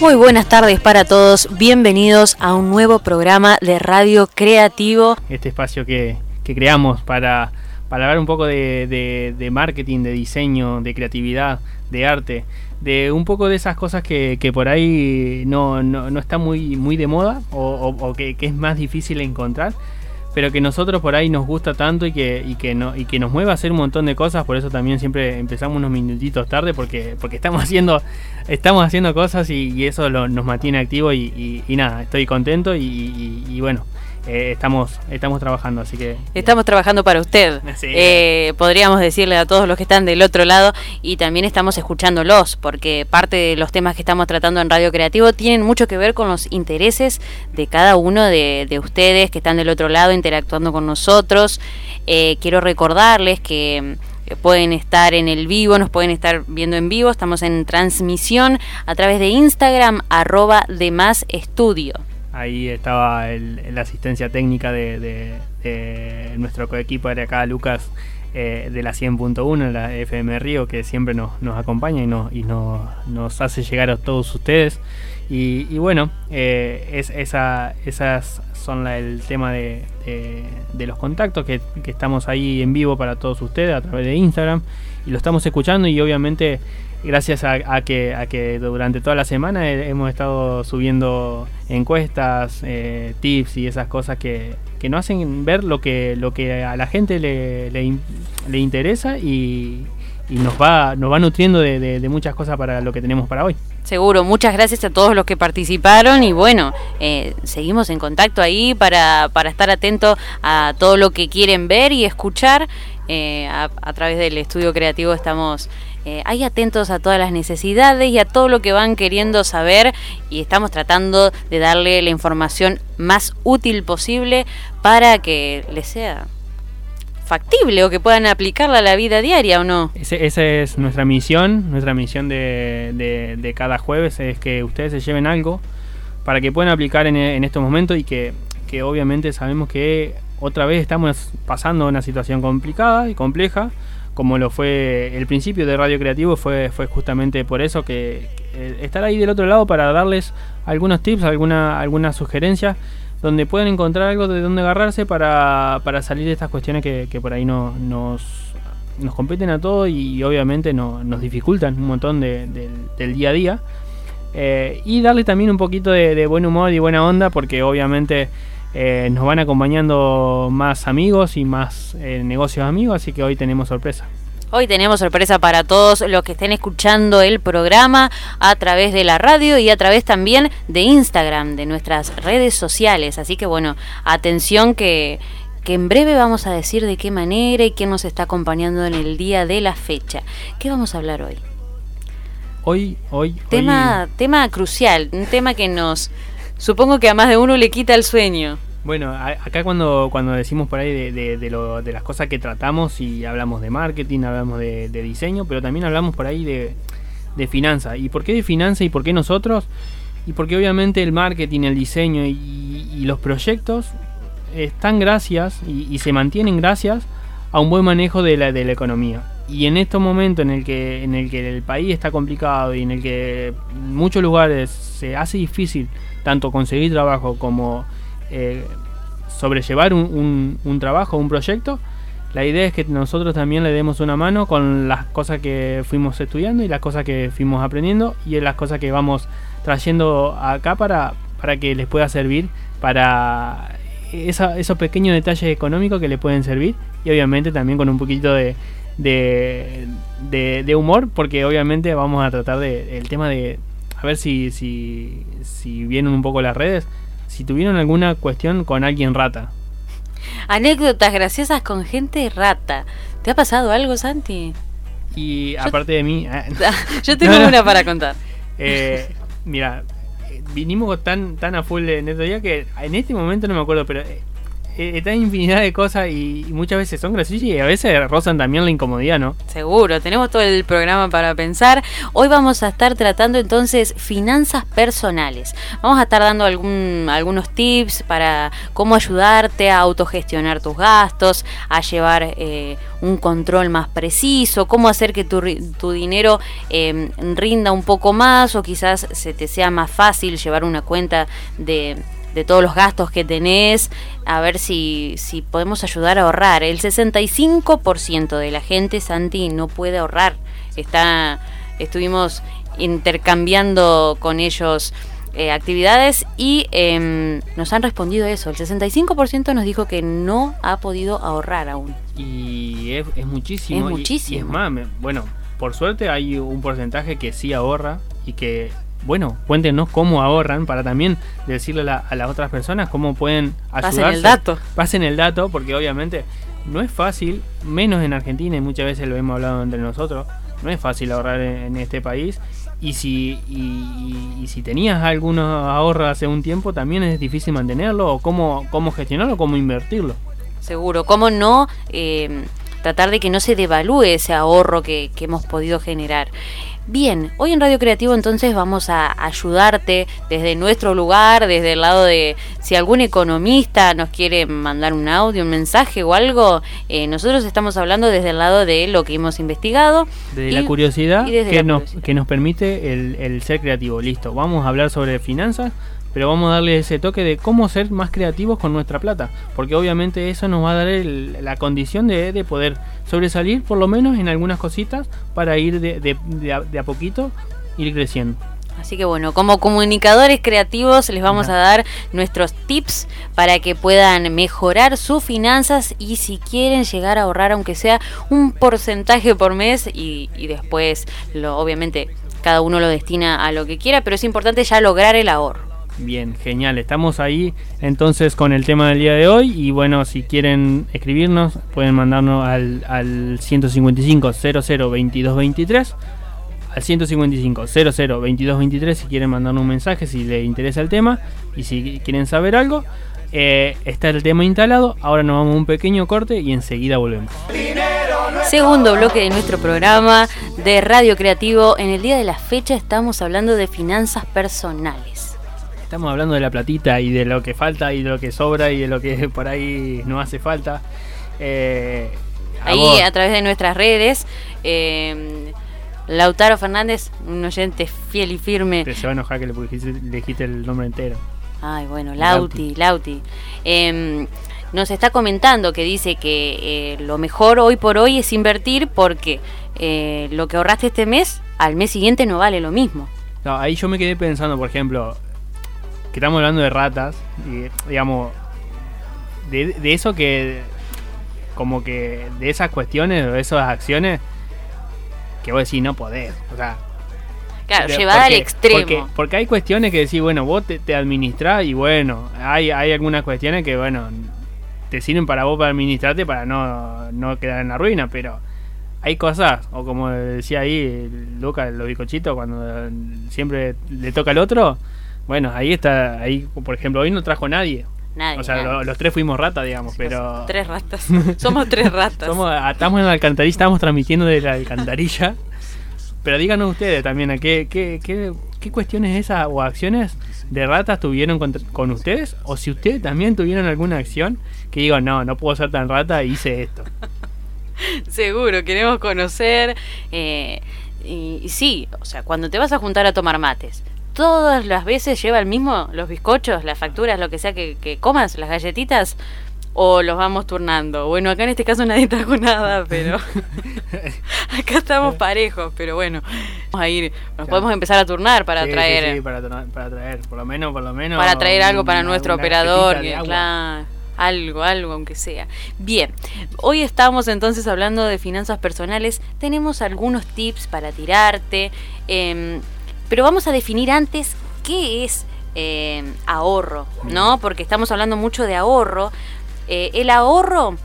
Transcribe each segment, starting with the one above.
Muy buenas tardes para todos, bienvenidos a un nuevo programa de Radio Creativo. Este espacio que, que creamos para, para hablar un poco de, marketing, de diseño, de creatividad, de arte, de un poco de esas cosas que, que por ahí no, no, no está muy, muy de moda o, o- o que, que es más difícil encontrar. Pero que nosotros por ahí nos gusta tanto y que, y que, no, y que nos mueve a hacer un montón de cosas, por eso también siempre empezamos unos minutitos tarde, porque, porque estamos haciendo estamos haciendo cosas y, eso lo- nos mantiene activos y, y- nada, estoy contento y bueno, eh, estamos, estamos trabajando, así que... Estamos trabajando para usted. Sí. Eh, podríamos decirle a todos los que están del otro lado y también estamos escuchándolos porque parte de los temas que estamos tratando en Radio Creativo tienen mucho que ver con los intereses de cada uno de, de ustedes que están del otro lado interactuando con nosotros. Eh, quiero recordarles que eh, pueden estar en el vivo, nos pueden estar viendo en vivo, estamos en transmisión a través de Instagram arroba de más estudio. Ahí estaba la asistencia técnica de, de- de nuestro coequipo de acá, Lucas, eh, de la 100.1, la FM Río, que siempre nos, nos acompaña y, nos, y nos hace llegar a todos ustedes. Y, y bueno, eh, es, esa, esas son la- el tema de, de- de los contactos, que, que estamos ahí en vivo para todos ustedes a través de Instagram. Y lo estamos escuchando y obviamente gracias a, a que, a que durante toda la semana he- hemos estado subiendo encuestas, eh, tips y esas cosas que, que nos hacen ver lo que, lo que a la gente le, le, le interesa y, y nos va, nos va nutriendo de, de- muchas cosas para lo que tenemos para hoy. Seguro, muchas gracias a todos los que participaron y bueno, eh, seguimos en contacto ahí para, para estar atentos a todo lo que quieren ver y escuchar. Eh, a través del estudio creativo estamos eh, ahí atentos a todas las necesidades y a todo lo que van queriendo saber y estamos tratando de darle la información más útil posible para que les sea factible o que puedan aplicarla a la vida diaria o no. Ese- esa es nuestra misión, nuestra misión de, de- cada jueves es que ustedes se lleven algo para que puedan aplicar en, estos momentos y que obviamente sabemos que otra vez estamos pasando una situación complicada y compleja, como lo fue el principio de Radio Creativo, fue, fue justamente por eso que, que estar ahí del otro lado para darles algunos tips, alguna, algunas sugerencias donde pueden encontrar algo de donde agarrarse para, para salir de estas cuestiones que, que por ahí no, nos, nos competen a todos y, obviamente no- nos dificultan un montón de- del- día a día. Eh, y darle también un poquito de buen humor y buena onda porque obviamente eh, nos van acompañando más amigos y más eh, negocios amigos, así que hoy tenemos sorpresa. Hoy tenemos sorpresa para todos los que estén escuchando el programa a través de la radio y a través también de Instagram, de nuestras redes sociales. Así que bueno, atención que, que en breve vamos a decir de qué manera y quién nos está acompañando en el día de la fecha. ¿Qué vamos a hablar hoy? Hoy, hoy, Tema, tema crucial, un tema que nos... Supongo que a más de uno le quita el sueño. Bueno, acá cuando, cuando decimos por ahí de, de- lo- de las cosas que tratamos y hablamos de marketing, hablamos de, diseño, pero también hablamos por ahí de, de finanza. ¿Y por qué de finanza y por qué nosotros? Y porque obviamente el marketing, el diseño y, y los proyectos están gracias y, y se mantienen gracias a un buen manejo de la, de la economía. Y en estos momentos en el que en el que el país está complicado y en el que muchos lugares se hace difícil tanto conseguir trabajo como eh, sobrellevar un, un- un trabajo, un proyecto, la idea es que nosotros también le demos una mano con las cosas que fuimos estudiando y las cosas que fuimos aprendiendo y las cosas que vamos trayendo acá para, para que les pueda servir para esa- esos pequeños detalles económicos que le pueden servir y obviamente también con un poquito de, de, de- de humor porque obviamente vamos a tratar de, el tema de a ver si, si, si vienen un poco las redes si tuvieron alguna cuestión con alguien rata Anécdotas graciosas con gente rata. ¿Te ha pasado algo, Santi? y aparte de mí ah, Yo tengo No, una para contar. Eh, mira, eh, vinimos tan, tan a full en estos días que en este momento no me acuerdo, pero eh, está infinidad de cosas y, muchas veces son graciosas y a veces rozan también la incomodidad, ¿no? Seguro, tenemos todo el programa para pensar. Hoy vamos a estar tratando entonces finanzas personales. Vamos a estar dando algún, algunos tips para cómo ayudarte a autogestionar tus gastos, a llevar eh, un control más preciso, cómo hacer que tu, tu dinero em, rinda un poco más o quizás se te sea más fácil llevar una cuenta de de todos los gastos que tenés, a ver si, si podemos ayudar a ahorrar. El 65% de la gente, Santi, no puede ahorrar. Está, estuvimos intercambiando con ellos eh, actividades y em, nos han respondido eso. El 65% nos dijo que no ha podido ahorrar aún. Y es, muchísimo. Es muchísimo. y es más, bueno, por suerte hay un porcentaje que sí ahorra y que bueno, cuéntenos cómo ahorran para también decirle a, las otras personas cómo pueden ayudarse. Pasen el dato. Pasen el dato, porque obviamente no es fácil, menos en Argentina, y muchas veces lo hemos hablado entre nosotros, no es fácil ahorrar en, este país. Y si, y, si tenías algunos ahorros hace un tiempo, también es difícil mantenerlo, o cómo, cómo gestionarlo, cómo invertirlo. Seguro, cómo no eh, tratar de que no se devalúe ese ahorro que, que hemos podido generar. Bien, hoy en Radio Creativo entonces vamos a ayudarte desde nuestro lugar, desde el lado de si algún economista nos quiere mandar un audio, un mensaje o algo, eh, nosotros estamos hablando desde el lado de lo que hemos investigado. De la curiosidad, que, nos, que nos permite el, el ser creativo. Listo, vamos a hablar sobre finanzas, pero vamos a darle ese toque de cómo ser más creativos con nuestra plata, porque obviamente eso nos va a dar la condición de, poder sobresalir por lo menos en algunas cositas para ir de, a, poquito ir creciendo. Así que bueno, como comunicadores creativos les vamos a dar nuestros tips para que puedan mejorar sus finanzas y si quieren llegar a ahorrar aunque sea un porcentaje por mes y, y después lo obviamente cada uno lo destina a lo que quiera, pero es importante ya lograr el ahorro. Bien, genial. Estamos ahí entonces con el tema del día de hoy. Y bueno, si quieren escribirnos, pueden mandarnos al, al 155 00 22 23. Al 155 00 22 23 si quieren mandarnos un mensaje, si les interesa el tema y si quieren saber algo. Eh, está el tema instalado. Ahora nos vamos a un pequeño corte y enseguida volvemos. Segundo bloque de nuestro programa de Radio Creativo. En el día de la fecha estamos hablando de finanzas personales. Estamos hablando de la platita y de lo que falta y de lo que sobra y de lo que por ahí no hace falta. Eh, ahí a través de nuestras redes. Eh, Lautaro Fernández, un oyente fiel y firme. se va a enojar que le, dijiste el nombre entero. Ay, bueno, Lauti, Lauti. Em, nos está comentando que dice que eh, lo mejor hoy por hoy es invertir porque lo que ahorraste este mes, al mes siguiente no vale lo mismo. No, ahí yo me quedé pensando, por ejemplo, que estamos hablando de ratas, y digamos, de, eso que, como que, de esas cuestiones, de esas acciones, que vos decís, no podés, o sea... Claro, llevada al extremo. Porque, hay cuestiones que decís, bueno, vos te, te administrás y bueno, hay, hay algunas cuestiones que, bueno, te sirven para vos para administrarte para no, no quedar en la ruina, pero hay cosas, o como decía ahí Lucas, los bicochitos, cuando siempre le toca al otro, bueno, ahí está, ahí por ejemplo, hoy no trajo nadie. Nadie, o sea, los tres fuimos ratas, digamos, pero... Tres ratas. Somos tres ratas. estamos en la alcantarilla, estamos transmitiendo de la alcantarilla. pero díganos ustedes también, ¿a qué, qué, qué, qué cuestiones esas o acciones de ratas tuvieron con, ustedes? O si ustedes también tuvieron alguna acción que digo, no, no puedo ser tan rata hice esto. Seguro, queremos conocer. Eh, y sí, o sea, cuando te vas a juntar a tomar mates, todas las veces lleva el mismo, los bizcochos, las facturas, lo que sea que, comas, las galletitas, o los vamos turnando. Bueno, acá en este caso nadie trajo nada, pero acá estamos parejos, pero bueno, vamos a ir, nos podemos empezar a turnar para traer. Sí, para, para, traer, por lo menos, por lo menos. Para traer algo para nuestro operador, claro. Algo, algo, aunque sea. Bien, hoy estamos entonces hablando de finanzas personales. Tenemos algunos tips para tirarte. Eh, pero vamos a definir antes qué es eh, ahorro, ¿no? Porque estamos hablando mucho de ahorro. Eh, el ahorro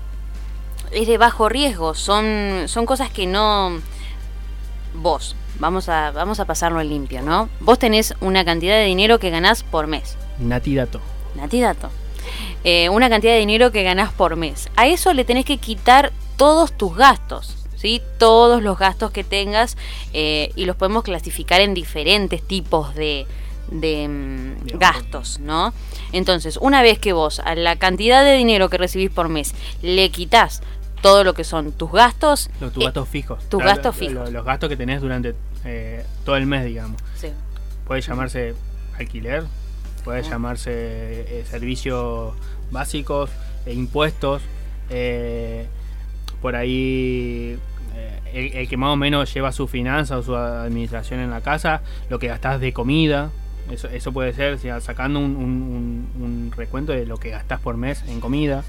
es de bajo riesgo, son, son cosas que no... Vos, vamos a, vamos a pasarlo limpio, ¿no? Vos tenés una cantidad de dinero que ganás por mes. Natidato. Natidato. eh, una cantidad de dinero que ganás por mes. A eso le tenés que quitar todos tus gastos. ¿Sí? todos los gastos que tengas eh, y los podemos clasificar en diferentes tipos de, de mm, gastos, ¿no? Entonces, una vez que vos a la cantidad de dinero que recibís por mes le quitas todo lo que son tus gastos. Los, tus gastos fijos. Tus gastos fijos. Los, gastos que tenés durante todo el mes, digamos. Sí. Puede llamarse alquiler, puede llamarse eh, servicios básicos, e impuestos, eh, por ahí eh, el, que más o menos lleva su finanza o su administración en la casa, lo que gastás de comida, eso, eso puede ser sacando un, recuento de lo que gastás por mes en comida.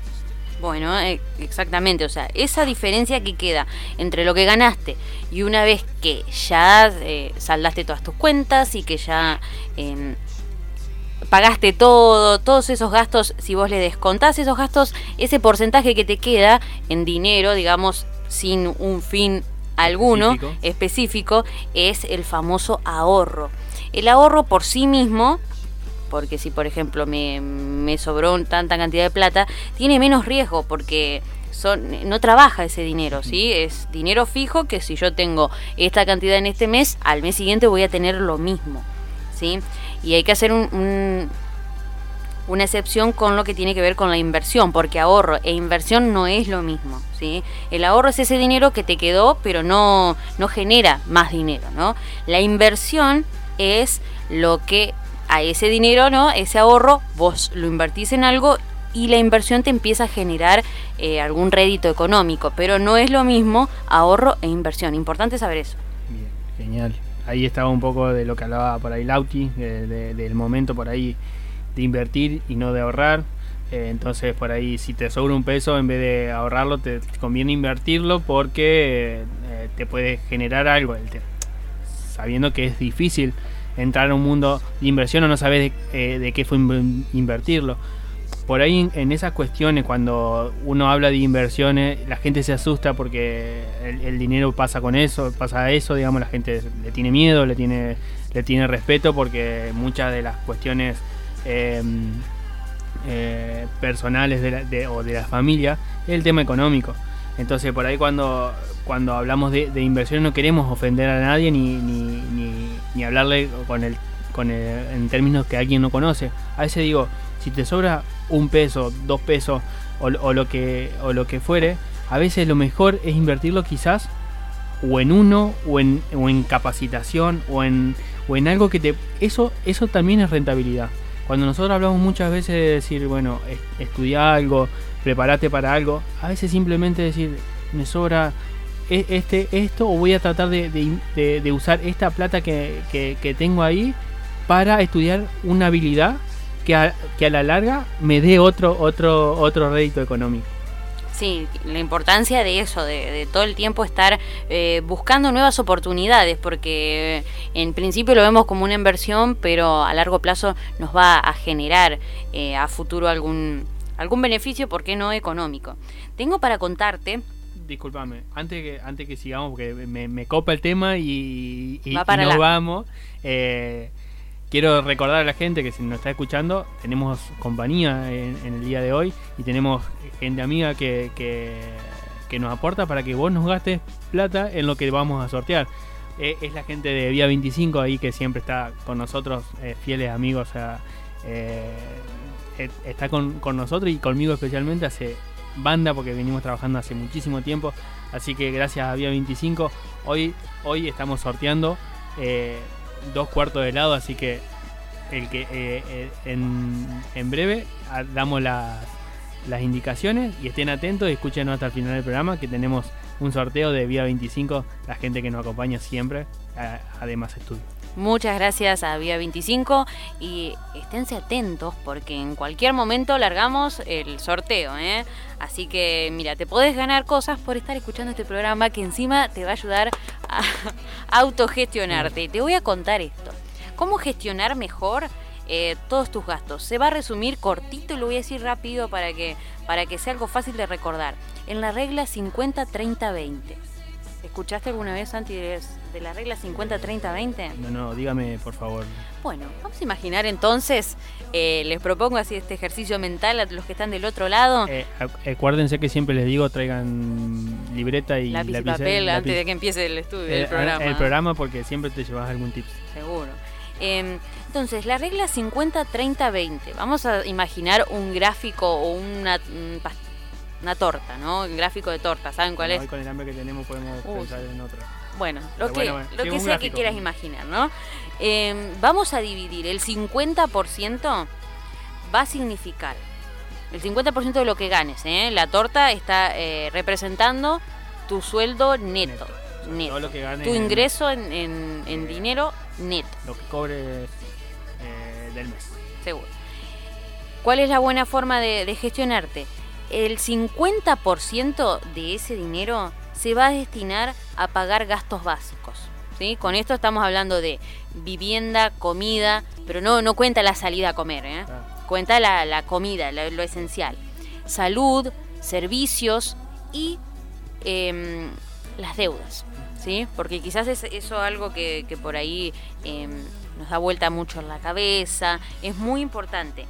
Bueno, exactamente, o sea, esa diferencia que queda entre lo que ganaste y una vez que ya saldaste todas tus cuentas y que ya em, pagaste todo, todos esos gastos, si vos le descontás esos gastos, ese porcentaje que te queda en dinero, digamos, sin un fin alguno específico, es el famoso ahorro. El ahorro por sí mismo, porque si por ejemplo me, me sobró tanta cantidad de plata, tiene menos riesgo porque son, no trabaja ese dinero, ¿sí? Es dinero fijo que si yo tengo esta cantidad en este mes, al mes siguiente voy a tener lo mismo, ¿sí? Y hay que hacer un, una excepción con lo que tiene que ver con la inversión, porque ahorro e inversión no es lo mismo. ¿sí? El ahorro es ese dinero que te quedó, pero no, no genera más dinero. ¿no? La inversión es lo que a ese dinero, ¿no? ese ahorro, vos lo invertís en algo y la inversión te empieza a generar eh, algún rédito económico, pero no es lo mismo ahorro e inversión. Importante saber eso. Bien, genial ahí estaba un poco de lo que hablaba por ahí Lauti, del momento por ahí de invertir y no de ahorrar. Eh, entonces por ahí si te sobra un peso, en vez de ahorrarlo, te conviene invertirlo porque eh, te puede generar algo. sabiendo que es difícil entrar a un mundo de inversión o no sabes de, eh, de qué fue invertirlo por ahí en esas cuestiones, cuando uno habla de inversiones, la gente se asusta porque el, dinero pasa con eso, pasa eso, digamos, la gente le tiene miedo, le tiene, le tiene respeto porque muchas de las cuestiones em, eh, personales de o de la familia es el tema económico. Entonces por ahí cuando, cuando hablamos de, inversiones no queremos ofender a nadie ni, ni, ni, hablarle con el, con el, en términos que alguien no conoce. A veces digo, si te sobra un peso, dos pesos o, lo, que, o lo que fuere, a veces lo mejor es invertirlo quizás o en uno o en, o en capacitación o en, o en algo que te... Eso, eso también es rentabilidad. Cuando nosotros hablamos muchas veces de decir, bueno, estudia algo, prepárate para algo, a veces simplemente decir, me sobra e, este, esto o voy a tratar de, de, usar esta plata que, que tengo ahí para estudiar una habilidad que a, que a la larga me dé otro, otro, otro rédito económico. Sí, la importancia de eso, de, todo el tiempo estar eh, buscando nuevas oportunidades, porque en principio lo vemos como una inversión, pero a largo plazo nos va a generar eh, a futuro algún, algún beneficio, ¿por qué no económico? Tengo para contarte discúlpame, antes que, antes que sigamos, porque me, copa el tema y, y, nos vamos. Eh, quiero recordar a la gente que si nos está escuchando, tenemos compañía en, el día de hoy y tenemos gente amiga que, que, nos aporta para que vos nos gastes plata en lo que vamos a sortear. Eh, es la gente de Vía 25 ahí que siempre está con nosotros, eh, fieles amigos. Eh, está con, con, nosotros y conmigo especialmente hace banda porque venimos trabajando hace muchísimo tiempo. Así que gracias a Vía 25, hoy, hoy estamos sorteando dos cuartos de helado, así que el que eh, eh, en, breve ah, damos las, las indicaciones y estén atentos y escuchen hasta el final del programa que tenemos un sorteo de Vía 25, la gente que nos acompaña siempre, además estudio. Muchas gracias a Vía 25 y esténse atentos porque en cualquier momento largamos el sorteo. ¿eh? Así que mira, te podés ganar cosas por estar escuchando este programa que encima te va a ayudar a autogestionarte. Te voy a contar esto. ¿Cómo gestionar mejor eh, todos tus gastos? Se va a resumir cortito y lo voy a decir rápido para que, para que sea algo fácil de recordar. En la regla 50-30-20. ¿Escuchaste alguna vez, Santi, de, de la regla 50-30-20? No, no, dígame, por favor. Bueno, vamos a imaginar entonces, eh, les propongo así este ejercicio mental a los que están del otro lado. Eh, acu- acuérdense que siempre les digo traigan libreta y lápiz y papel lápiz- antes de que empiece el estudio Eh, del programa. El programa porque siempre te llevas algún tips. Seguro. Eh, entonces, la regla 50-30-20. Vamos a imaginar un gráfico o una, un una torta, ¿no? Un gráfico de torta, ¿saben cuál es? con el hambre que tenemos podemos pensar en otra. Bueno, Pero lo que, bueno, lo que sea que quieras imaginar, ¿no? Eh, vamos a dividir. El 50% va a significar el 50% de lo que ganes. ¿eh? La torta está eh, representando tu sueldo neto. O sea, neto. Todo lo que ganes. Tu ingreso en, en- en dinero neto. Lo que cobres eh, del mes. Seguro. ¿Cuál es la buena forma de, de gestionarte? El 50% de ese dinero se va a destinar a pagar gastos básicos. ¿sí? Con esto estamos hablando de vivienda, comida, pero no, no cuenta la salida a comer, ¿eh? Ah, cuenta la, la comida, lo, lo esencial. Salud, servicios y em, las deudas, ¿sí? Porque quizás es eso algo que, que por ahí em, nos da vuelta mucho en la cabeza. Es muy importante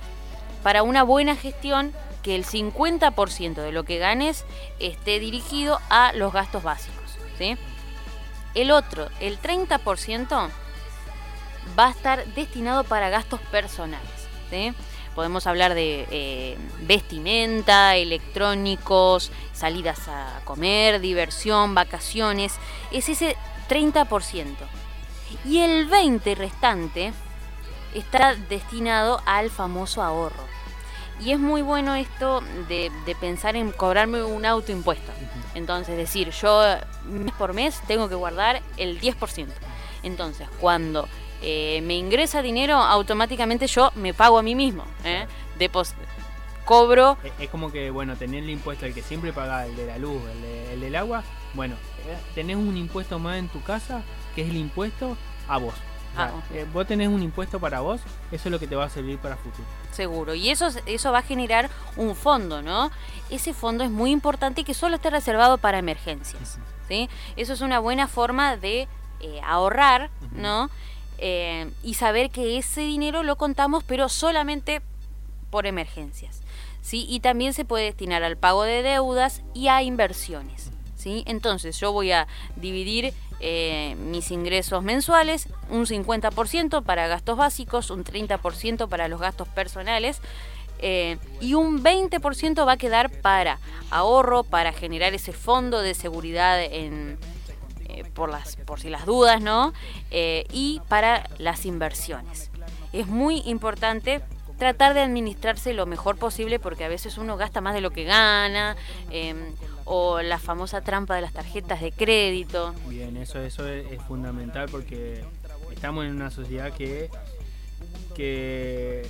para una buena gestión que el 50% de lo que ganes esté dirigido a los gastos básicos, ¿sí? El otro, el 30%, va a estar destinado para gastos personales, ¿sí? Podemos hablar de eh, vestimenta, electrónicos, salidas a comer, diversión, vacaciones. Es ese 30%. Y el 20% restante está destinado al famoso ahorro. Y es muy bueno esto de, de pensar en cobrarme un autoimpuesto. Entonces, decir, yo mes por mes tengo que guardar el 10%. Entonces, cuando eh, me ingresa dinero, automáticamente yo me pago a mí mismo. ¿eh? Depos- cobro Es, como que, bueno, tener el impuesto el que siempre paga, el de la luz, el, de- el del agua. Bueno, eh, tenés un impuesto más en tu casa, que es el impuesto a vos. O sea, Ah, eh, vos tenés un impuesto para vos, eso es lo que te va a servir para futuro. seguro. Y eso, eso va a generar un fondo, ¿no? Ese fondo es muy importante y que solo esté reservado para emergencias. ¿sí? Eso es una buena forma de eh, ahorrar. ¿no? Eh, y saber que ese dinero lo contamos, pero solamente por emergencias. ¿sí? Y también se puede destinar al pago de deudas y a inversiones. ¿sí? Entonces yo voy a dividir eh, mis ingresos mensuales, un 50% para gastos básicos, un 30% para los gastos personales. eh, y un 20% va a quedar para ahorro, para generar ese fondo de seguridad en, eh, por, las, por si las dudas, ¿no? Y para las inversiones. Es muy importante tratar de administrarse lo mejor posible porque a veces uno gasta más de lo que gana, eh, o la famosa trampa de las tarjetas de crédito. Bien, eso, eso es, es fundamental porque estamos en una sociedad que, que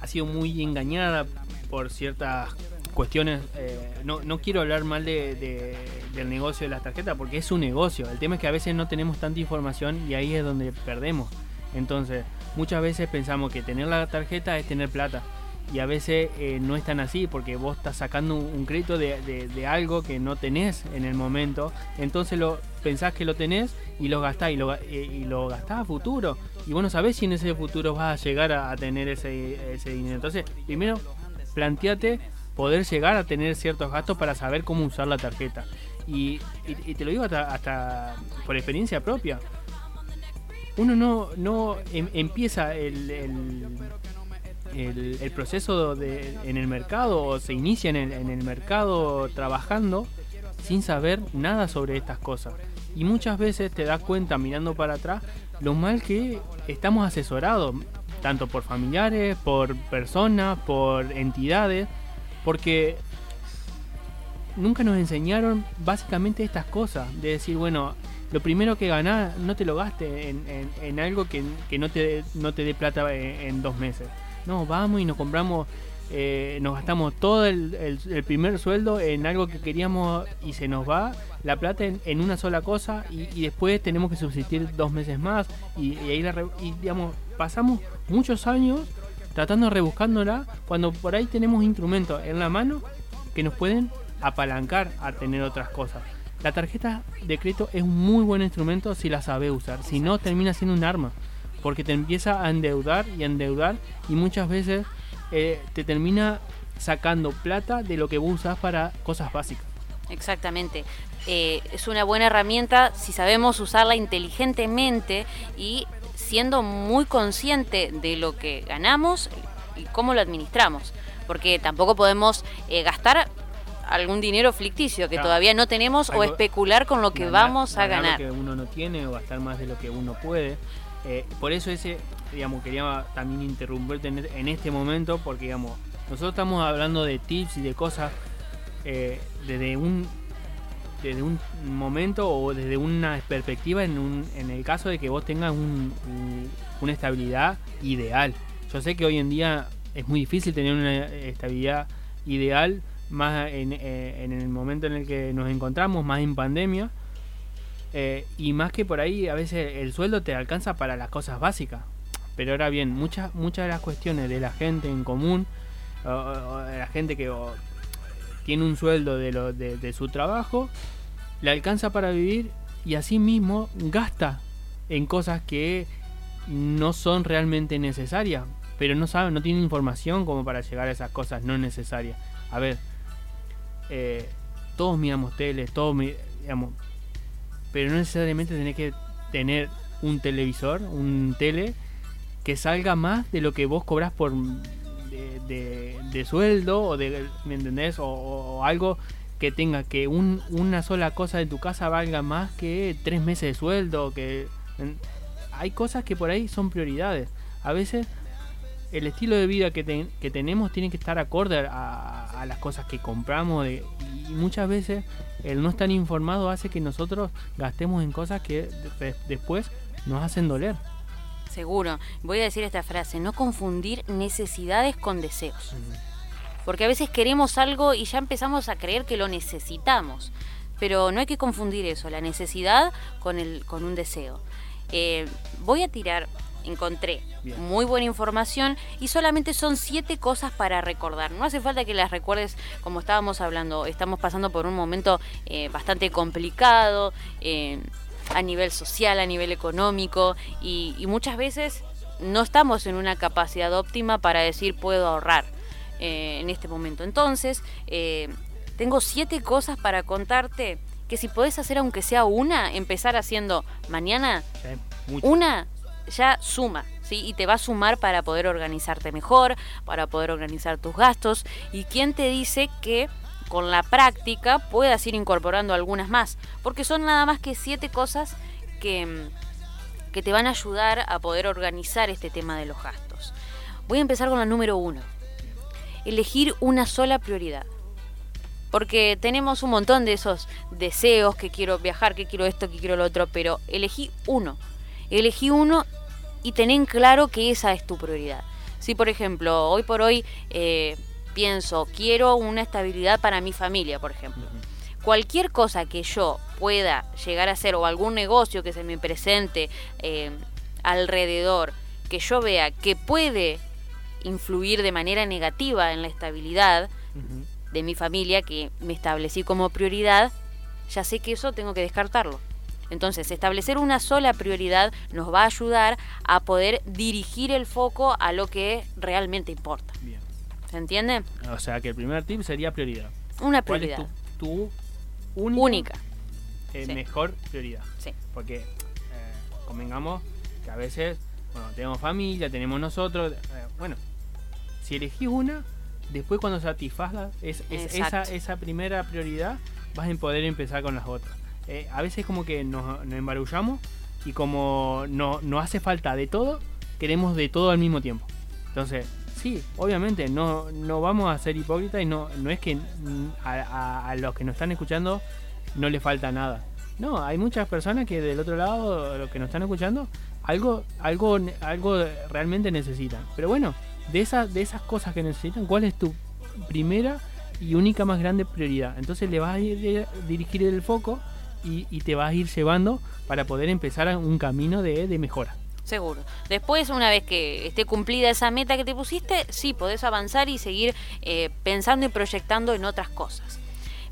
ha sido muy engañada por ciertas cuestiones. eh, no, no quiero hablar mal de, de- del negocio de las tarjetas porque es un negocio. El tema es que a veces no tenemos tanta información y ahí es donde perdemos. Entonces, muchas veces pensamos que tener la tarjeta es tener plata. Y a veces eh, no es tan así porque vos estás sacando un, crédito de, de- algo que no tenés en el momento. Entonces lo pensás que lo tenés y lo gastás y lo, eh, y lo gastás a futuro. Y vos no sabés si en ese futuro vas a llegar a, a tener ese, ese dinero. Entonces, primero, planteate poder llegar a tener ciertos gastos para saber cómo usar la tarjeta. Y, y- y te lo digo hasta, hasta por experiencia propia. Uno no, no em- empieza el, el- el- el proceso de, en el mercado o se inicia en el, en el mercado trabajando sin saber nada sobre estas cosas. Y muchas veces te das cuenta mirando para atrás lo mal que estamos asesorados, tanto por familiares, por personas, por entidades, porque nunca nos enseñaron básicamente estas cosas, de decir, bueno, lo primero que ganás no te lo gastes en, en- algo que, que no, te, no te dé plata en dos meses. No, vamos y nos compramos, eh, nos gastamos todo el, primer sueldo en algo que queríamos y se nos va la plata en, una sola cosa y, después tenemos que subsistir dos meses más y, ahí la y, digamos, pasamos muchos años tratando de rebuscándola cuando por ahí tenemos instrumentos en la mano que nos pueden apalancar a tener otras cosas. la tarjeta de crédito es un muy buen instrumento si la sabe usar. Si no, termina siendo un arma. Porque te empieza a endeudar y a endeudar y muchas veces eh, te termina sacando plata de lo que vos usas para cosas básicas. Exactamente. Eh, es una buena herramienta si sabemos usarla inteligentemente y siendo muy consciente de lo que ganamos y cómo lo administramos. Porque tampoco podemos eh, gastar algún dinero ficticio que todavía no tenemos o especular con lo que vamos a ganar. Lo que uno no tiene o gastar más de lo que uno puede. Eh, por eso ese, digamos, quería también interrumpirte en, este momento porque, digamos, nosotros estamos hablando de tips y de cosas eh, desde un desde un momento o desde una perspectiva en, un, en el caso de que vos tengas una estabilidad ideal. Yo sé que hoy en día es muy difícil tener una estabilidad ideal más eh, en, el momento en el que nos encontramos, más en pandemia. Eh, y más que por ahí, a veces el sueldo te alcanza para las cosas básicas. Pero ahora bien, muchas, muchas de las cuestiones de la gente en común, la gente que tiene un sueldo de, lo, de, su trabajo, le alcanza para vivir y así mismo gasta en cosas que no son realmente necesarias, pero no sabe, no tiene información como para llegar a esas cosas no necesarias. A ver, eh, todos miramos tele, todos miramos, pero no necesariamente tenés que tener un televisor, un tele que salga más de lo que vos cobras por de, sueldo o de, ¿me entendés? O, algo que tenga que un, una sola cosa de tu casa valga más que tres meses de sueldo, que hay cosas que por ahí son prioridades. A veces el estilo de vida que, que tenemos tiene que estar acorde a, las cosas que compramos y muchas veces el no estar informado hace que nosotros gastemos en cosas que después nos hacen doler. Seguro. Voy a decir esta frase, no confundir necesidades con deseos. Porque a veces queremos algo y ya empezamos a creer que lo necesitamos. Pero no hay que confundir eso, la necesidad con, el, con un deseo. Eh, voy a tirar encontré muy buena información y solamente son siete cosas para recordar. No hace falta que las recuerdes como estábamos hablando. Estamos pasando por un momento eh, bastante complicado eh, a nivel social, a nivel económico y, muchas veces no estamos en una capacidad óptima para decir puedo ahorrar eh, en este momento. Entonces, tengo siete cosas para contarte que si podés hacer aunque sea una, empezar haciendo mañana una ya suma, ¿sí? Y te va a sumar para poder organizarte mejor, para poder organizar tus gastos. ¿Y quién te dice que con la práctica puedas ir incorporando algunas más? Porque son nada más que siete cosas que, que te van a ayudar a poder organizar este tema de los gastos. Voy a empezar con la número uno. Elegir una sola prioridad porque tenemos un montón de esos deseos que quiero viajar, que quiero esto, que quiero lo otro, pero elegí uno. Elegí uno y ten claro que esa es tu prioridad. Si, por ejemplo, hoy por hoy eh, pienso, quiero una estabilidad para mi familia, por ejemplo. Cualquier cosa que yo pueda llegar a hacer o algún negocio que se me presente eh, alrededor, que yo vea que puede influir de manera negativa en la estabilidad de mi familia, que me establecí como prioridad, ya sé que eso tengo que descartarlo. Entonces, establecer una sola prioridad nos va a ayudar a poder dirigir el foco a lo que realmente importa. Bien. ¿Se entiende? O sea que el primer tip sería prioridad. Una prioridad. ¿Cuál es tu, única, eh, mejor prioridad? Sí. Porque eh, convengamos que a veces, bueno, tenemos familia, tenemos nosotros. Eh, bueno, si elegís una, después cuando satisfagas es, esa, esa primera prioridad, vas a poder empezar con las otras. Eh, a veces como que nos, embarullamos y como no, no hace falta de todo, queremos de todo al mismo tiempo. Entonces, sí, obviamente, no, no vamos a ser hipócritas y no, no es que a, los que nos están escuchando no le falta nada. No, hay muchas personas que del otro lado, los que nos están escuchando, algo, algo, algo realmente necesitan. Pero bueno, de esas, de esas cosas que necesitan, ¿cuál es tu primera y única más grande prioridad? Entonces le vas a ir, dirigir el foco y, te vas a ir llevando para poder empezar un camino de, mejora. Seguro. Después, una vez que esté cumplida esa meta que te pusiste, sí, podés avanzar y seguir eh, pensando y proyectando en otras cosas.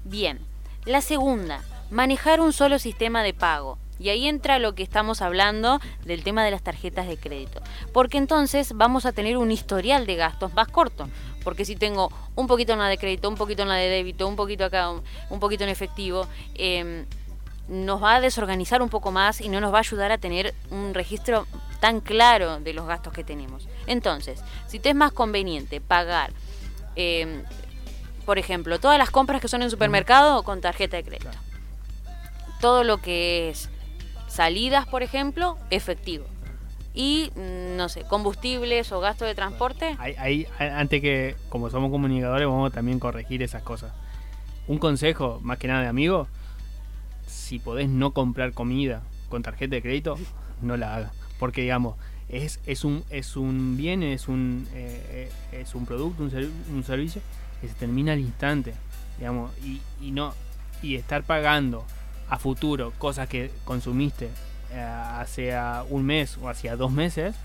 Bien, la segunda, manejar un solo sistema de pago. Y ahí entra lo que estamos hablando del tema de las tarjetas de crédito. Porque entonces vamos a tener un historial de gastos más corto. Porque si tengo un poquito en la de crédito, un poquito en la de débito, un poquito acá, un, poquito en efectivo, em, nos va a desorganizar un poco más y no nos va a ayudar a tener un registro tan claro de los gastos que tenemos. Entonces, si te es más conveniente pagar, em, por ejemplo, todas las compras que son en supermercado con tarjeta de crédito. Todo lo que es salidas, por ejemplo, efectivo. Y, mm, no sé, combustibles o gastos de transporte. Ahí, antes que, como somos comunicadores, vamos a también corregir esas cosas. Un consejo, más que nada de amigo, si podés no comprar comida con tarjeta de crédito, no la hagas. Porque, digamos, es, es, un, es un bien, es un, eh, eh, es un producto, un, servicio que se termina al instante. Digamos, y, y, no, y estar pagando a futuro cosas que consumiste eh, hace un mes o hacia dos meses,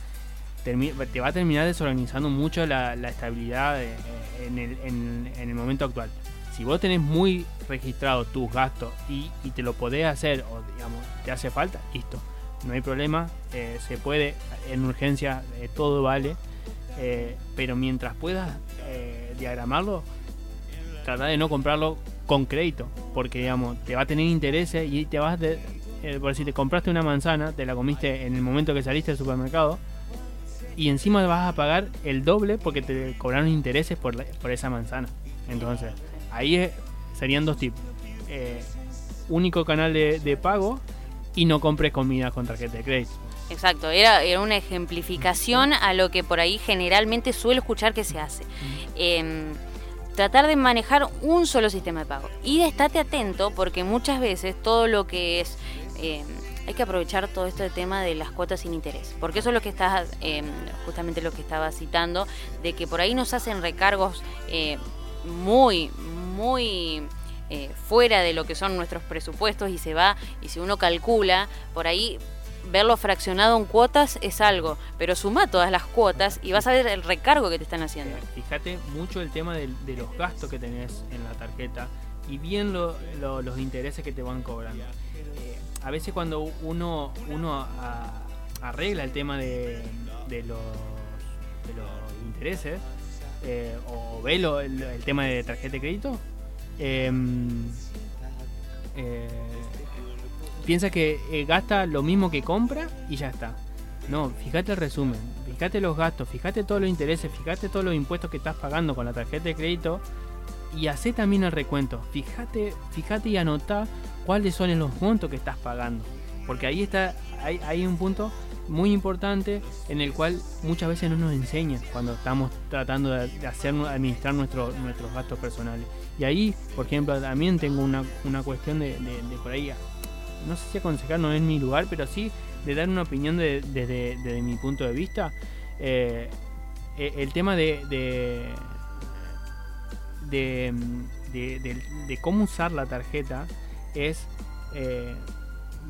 te va a terminar desorganizando mucho la, estabilidad en, el, en, el, momento actual. Si vos tenés muy registrado tus gastos y, te lo podés hacer o digamos te hace falta, listo, no hay problema, eh, se puede, en urgencia eh, todo vale, pero mientras puedas diagramarlo, trata de no comprarlo con crédito, porque digamos, te va a tener intereses y te vas de, eh, por si te compraste una manzana, te la comiste en el momento que saliste del supermercado y encima vas a pagar el doble porque te cobraron intereses por, por esa manzana. Entonces, ahí serían dos tipos. Eh, único canal de, pago y no compres comida con tarjeta de crédito. Exacto, era, era, una ejemplificación a lo que por ahí generalmente suelo escuchar que se hace tratar de manejar un solo sistema de pago. Y estate atento porque muchas veces todo lo que es... Eh, hay que aprovechar todo este tema de las cuotas sin interés, porque eso es lo que estás, eh, justamente lo que estaba citando, de que por ahí nos hacen recargos eh, muy, muy fuera de lo que son nuestros presupuestos y se va, y si uno calcula, por ahí verlo fraccionado en cuotas es algo, pero suma todas las cuotas y vas a ver el recargo que te están haciendo. Fíjate mucho el tema de, los gastos que tenés en la tarjeta y bien los intereses que te van cobrando. Eh, a veces cuando uno, uno arregla el tema de, los, intereses eh, o ve el, tema de tarjeta de crédito, em, eh, piensa que eh, gasta lo mismo que compra y ya está. No, fíjate el resumen, fíjate los gastos, fíjate todos los intereses, fíjate todos los impuestos que estás pagando con la tarjeta de crédito y hace también el recuento. Fíjate, fíjate y anota cuáles son los montos que estás pagando. Porque ahí está, hay, hay un punto muy importante en el cual muchas veces no nos enseñan cuando estamos tratando de, hacer administrar nuestros nuestros gastos personales. Y ahí, por ejemplo, también tengo una, una cuestión de, de, de por ahí no sé si aconsejar no es mi lugar, pero sí de dar una opinión desde, mi punto de vista. Eh, eh, el tema de de, cómo usar la tarjeta es eh,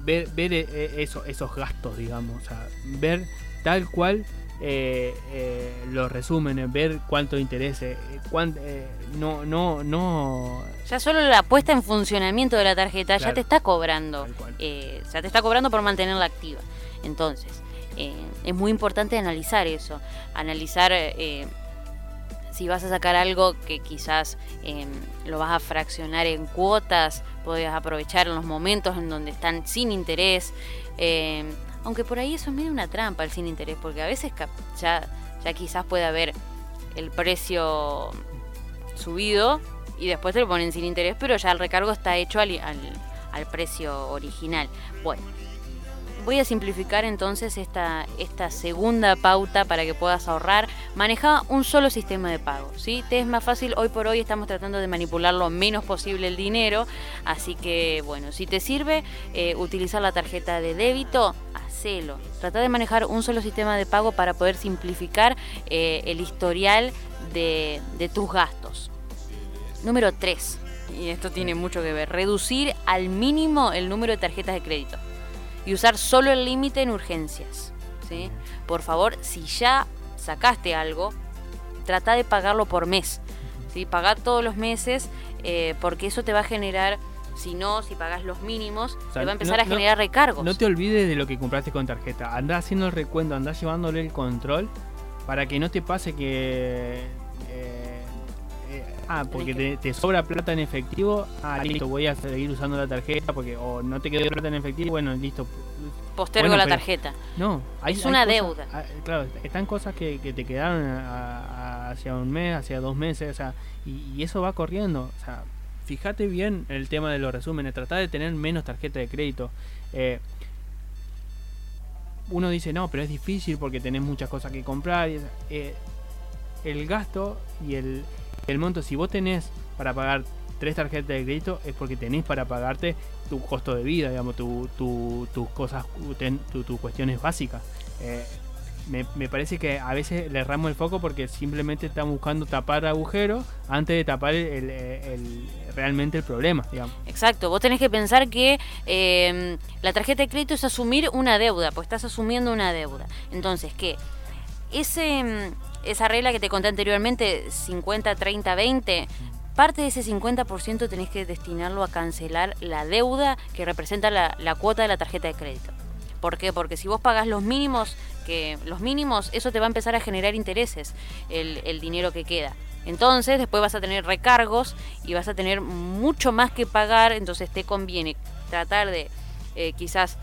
ver, ver esos gastos, digamos, o sea, ver tal cual eh, eh, los resúmenes, ver cuánto interés, eh, eh, no, no, no. Ya solo la puesta en funcionamiento de la tarjeta ya te está cobrando, ya te está cobrando por mantenerla activa. Entonces, es muy importante analizar eso, analizar si vas a sacar algo que quizás lo vas a fraccionar en cuotas, podés aprovechar en los momentos en donde están sin interés. Aunque por ahí eso es medio una trampa el sin interés, porque a veces ya, ya quizás puede haber el precio subido y después te lo ponen sin interés, pero ya el recargo está hecho al, al, al precio original. Bueno, voy a simplificar entonces esta, esta segunda pauta para que puedas ahorrar. Maneja un solo sistema de pago. ¿sí? Te es más fácil, hoy por hoy estamos tratando de manipular lo menos posible el dinero. Así que bueno, si te sirve eh, utilizar la tarjeta de débito, hacelo. Trata de manejar un solo sistema de pago para poder simplificar eh, el historial de, tus gastos. Número 3. Y esto tiene mucho que ver. Reducir al mínimo el número de tarjetas de crédito y usar solo el límite en urgencias. ¿sí? Por favor, si ya sacaste algo, trata de pagarlo por mes. ¿sí? Pagar todos los meses eh, porque eso te va a generar Si no, si pagas los mínimos, O sea, te va a empezar no- a generar recargos. No te olvides de lo que compraste con tarjeta. Andá haciendo el recuento, andá llevándole el control para que no te pase que. eh, ah, porque te, te sobra plata en efectivo. Ah, listo, voy a seguir usando la tarjeta porque o no te quedó plata en efectivo. Bueno, listo. Postergo Bueno, la pero- tarjeta. No, hay, Es una deuda. ah, claro, están cosas que, que te quedaron a- a- hacia un mes, hacia dos meses, o sea, y, y eso va corriendo. O sea, fíjate bien el tema de los resúmenes, tratar de tener menos tarjeta de crédito. Eh, uno dice, no, pero es difícil porque tenés muchas cosas que comprar. y- eh, el gasto y el, el monto, si vos tenés para pagar tres tarjetas de crédito, es porque tenés para pagarte tu costo de vida, digamos, tu, tu- tus cosas, tu- tus cuestiones básicas. Eh, me, parece que a veces le erramos el foco porque simplemente estamos buscando tapar agujeros antes de tapar el, realmente el problema, digamos. Exacto, vos tenés que pensar que eh, la tarjeta de crédito es asumir una deuda, pues estás asumiendo una deuda. Entonces, ¿qué? Ese, mm, esa regla que te conté anteriormente, 50, 30, 20, parte de ese 50% tenés que destinarlo a cancelar la deuda que representa la, cuota de la tarjeta de crédito. ¿Por qué? Porque si vos pagás los mínimos, que los mínimos, eso te va a empezar a generar intereses, el, el dinero que queda. Entonces, después vas a tener recargos y vas a tener mucho más que pagar, entonces te conviene tratar de eh, quizás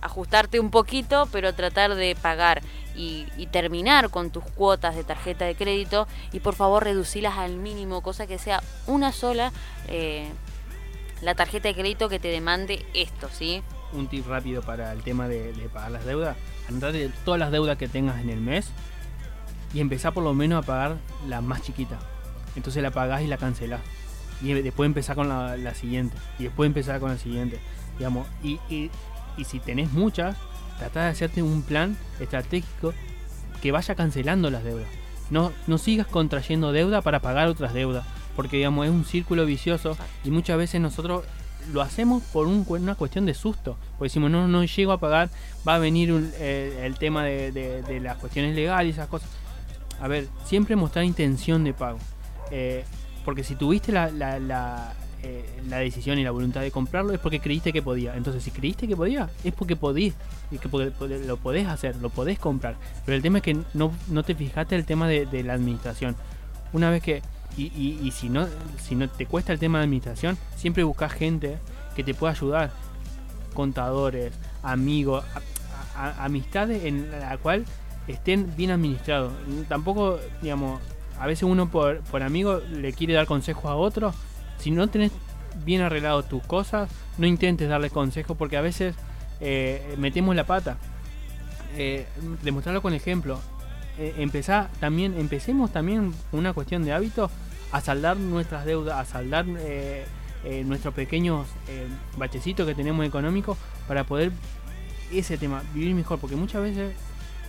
ajustarte un poquito, pero tratar de pagar y, terminar con tus cuotas de tarjeta de crédito y por favor reducirlas al mínimo, cosa que sea una sola eh, la tarjeta de crédito que te demande esto, ¿sí? un tip rápido para el tema de, pagar las deudas. De todas las deudas que tengas en el mes y empezar por lo menos a pagar la más chiquita. Entonces la pagás y la cancelás. Y después empezar con la, la siguiente. Y después empezar con la siguiente. Digamos, y, y, y si tenés muchas, tratá de hacerte un plan estratégico que vaya cancelando las deudas. No, no sigas contrayendo deuda para pagar otras deudas. Porque digamos, es un círculo vicioso y muchas veces nosotros lo hacemos por un- una cuestión de susto. Porque decimos, no, no llego a pagar, va a venir un- eh, el tema de, de- de las cuestiones legales y esas cosas. A ver, siempre mostrar intención de pago. Eh, porque si tuviste la, la, la, eh, la decisión y la voluntad de comprarlo es porque creíste que podía. Entonces, si creíste que podía, es porque podís. Que lo podés hacer, lo podés comprar. Pero el tema es que no, no te fijaste el tema de, la administración. Una vez que. Y, y- si no si no te cuesta el tema de administración, siempre buscas gente que te pueda ayudar. Contadores, amigos, amistades en la cual estén bien administrados. Tampoco, digamos, a veces uno por, por amigo le quiere dar consejos a otro. Si no tenés bien arreglado tus cosas, no intentes darle consejos porque a veces eh, metemos la pata. Eh, demostrarlo con ejemplo. Eh, empezá también, empecemos también una cuestión de hábito a saldar nuestras deudas, a saldar eh, nuestros pequeños bachecitos que tenemos económicos para poder ese tema, vivir mejor, porque muchas veces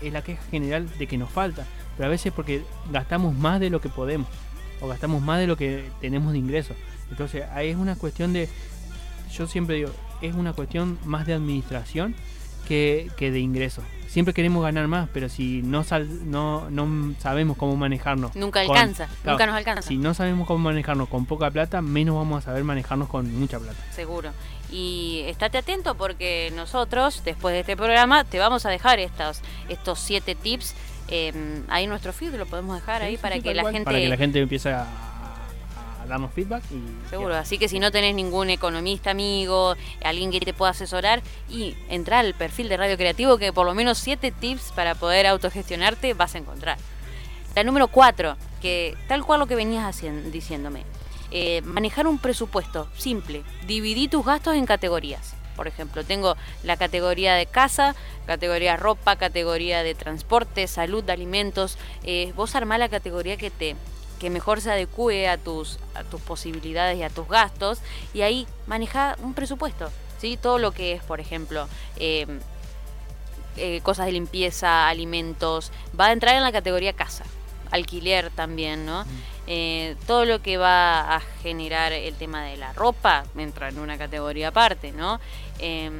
es la queja general de que nos falta, pero a veces porque gastamos más de lo que podemos o gastamos más de lo que tenemos de ingresos. Entonces ahí es una cuestión de, yo siempre digo, es una cuestión más de administración que, que de ingresos. Siempre queremos ganar más, pero si no, sal- no, no sabemos cómo manejarnos. Nunca con- alcanza, claro, nunca nos alcanza. Si no sabemos cómo manejarnos con poca plata, menos vamos a saber manejarnos con mucha plata. Seguro. Y estate atento porque nosotros, después de este programa, te vamos a dejar estos, estos siete tips. eh, ahí nuestro feed lo podemos dejar ahí Sí, para sí, que la gente... Para que la gente empiece a, darnos feedback y... Seguro, así que si no tenés ningún economista amigo, alguien que te pueda asesorar, y entra al perfil de Radio Creativo que por lo menos siete tips para poder autogestionarte vas a encontrar. La número cuatro, que tal cual lo que venías haciendo, diciéndome, eh, manejar un presupuesto simple, dividí tus gastos en categorías. Por ejemplo, tengo la categoría de casa, categoría ropa, categoría de transporte, salud, de alimentos. Eh, vos armá la categoría que te que mejor se adecue a tus, a tus posibilidades y a tus gastos y ahí maneja un presupuesto. ¿sí? Todo lo que es, por ejemplo, eh, eh, cosas de limpieza, alimentos, va a entrar en la categoría casa, alquiler también, ¿no? Eh, todo lo que va a generar el tema de la ropa entra en una categoría aparte, ¿no? Eh,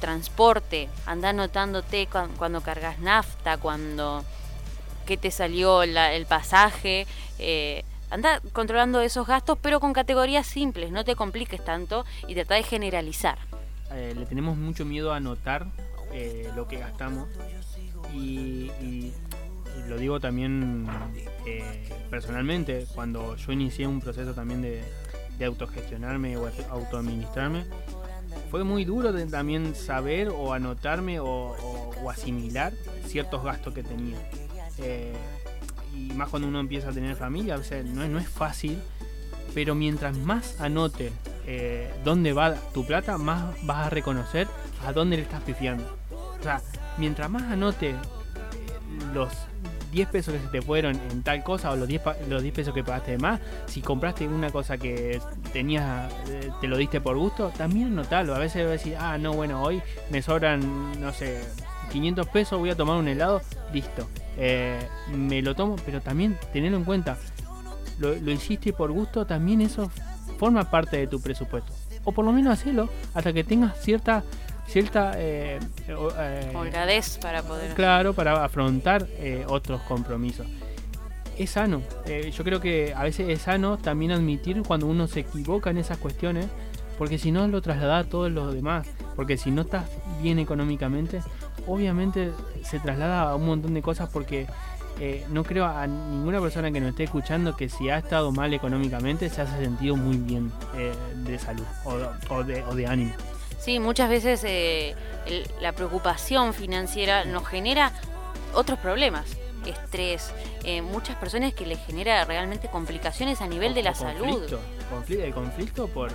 transporte, anda anotándote cuan- cuando cargas nafta, cuando que te salió la- el pasaje, eh, anda controlando esos gastos, pero con categorías simples, no te compliques tanto y trata de generalizar. Eh, le tenemos mucho miedo a notar eh, lo que gastamos y, lo digo también eh, personalmente, cuando yo inicié un proceso también de, autogestionarme o autoadministrarme, fue muy duro también saber o anotarme o, asimilar ciertos gastos que tenía y más cuando uno empieza a tener familia, a veces no, es fácil, pero mientras más anote eh, dónde va tu plata, más vas a reconocer a dónde le estás pifiando. O sea, mientras más anote eh, los 10 pesos que se te fueron en tal cosa o los 10, los 10 pesos que pagaste de más, si compraste una cosa que tenías, eh, te lo diste por gusto, también anotalo. A veces vas a decir, ah, no, bueno, hoy me sobran, no sé, 500 pesos, voy a tomar un helado, listo. Eh, me lo tomo, pero también tenerlo en cuenta. Lo, hiciste por gusto, también eso forma parte de tu presupuesto. O por lo menos hacerlo hasta que tengas cierta cierta eh, eh para poder claro para afrontar eh, otros compromisos es sano yo creo que a veces es sano también admitir cuando uno se equivoca en esas cuestiones porque si no lo traslada a todos los demás porque si no estás bien económicamente obviamente se traslada a un montón de cosas porque eh, no creo a ninguna persona que nos esté escuchando que si ha estado mal económicamente se haya sentido muy bien eh, de salud o, de, ánimo. Sí, muchas veces eh, la preocupación financiera nos genera otros problemas estrés, muchas personas que les genera realmente complicaciones a nivel de la salud. Conflicto, el conflicto por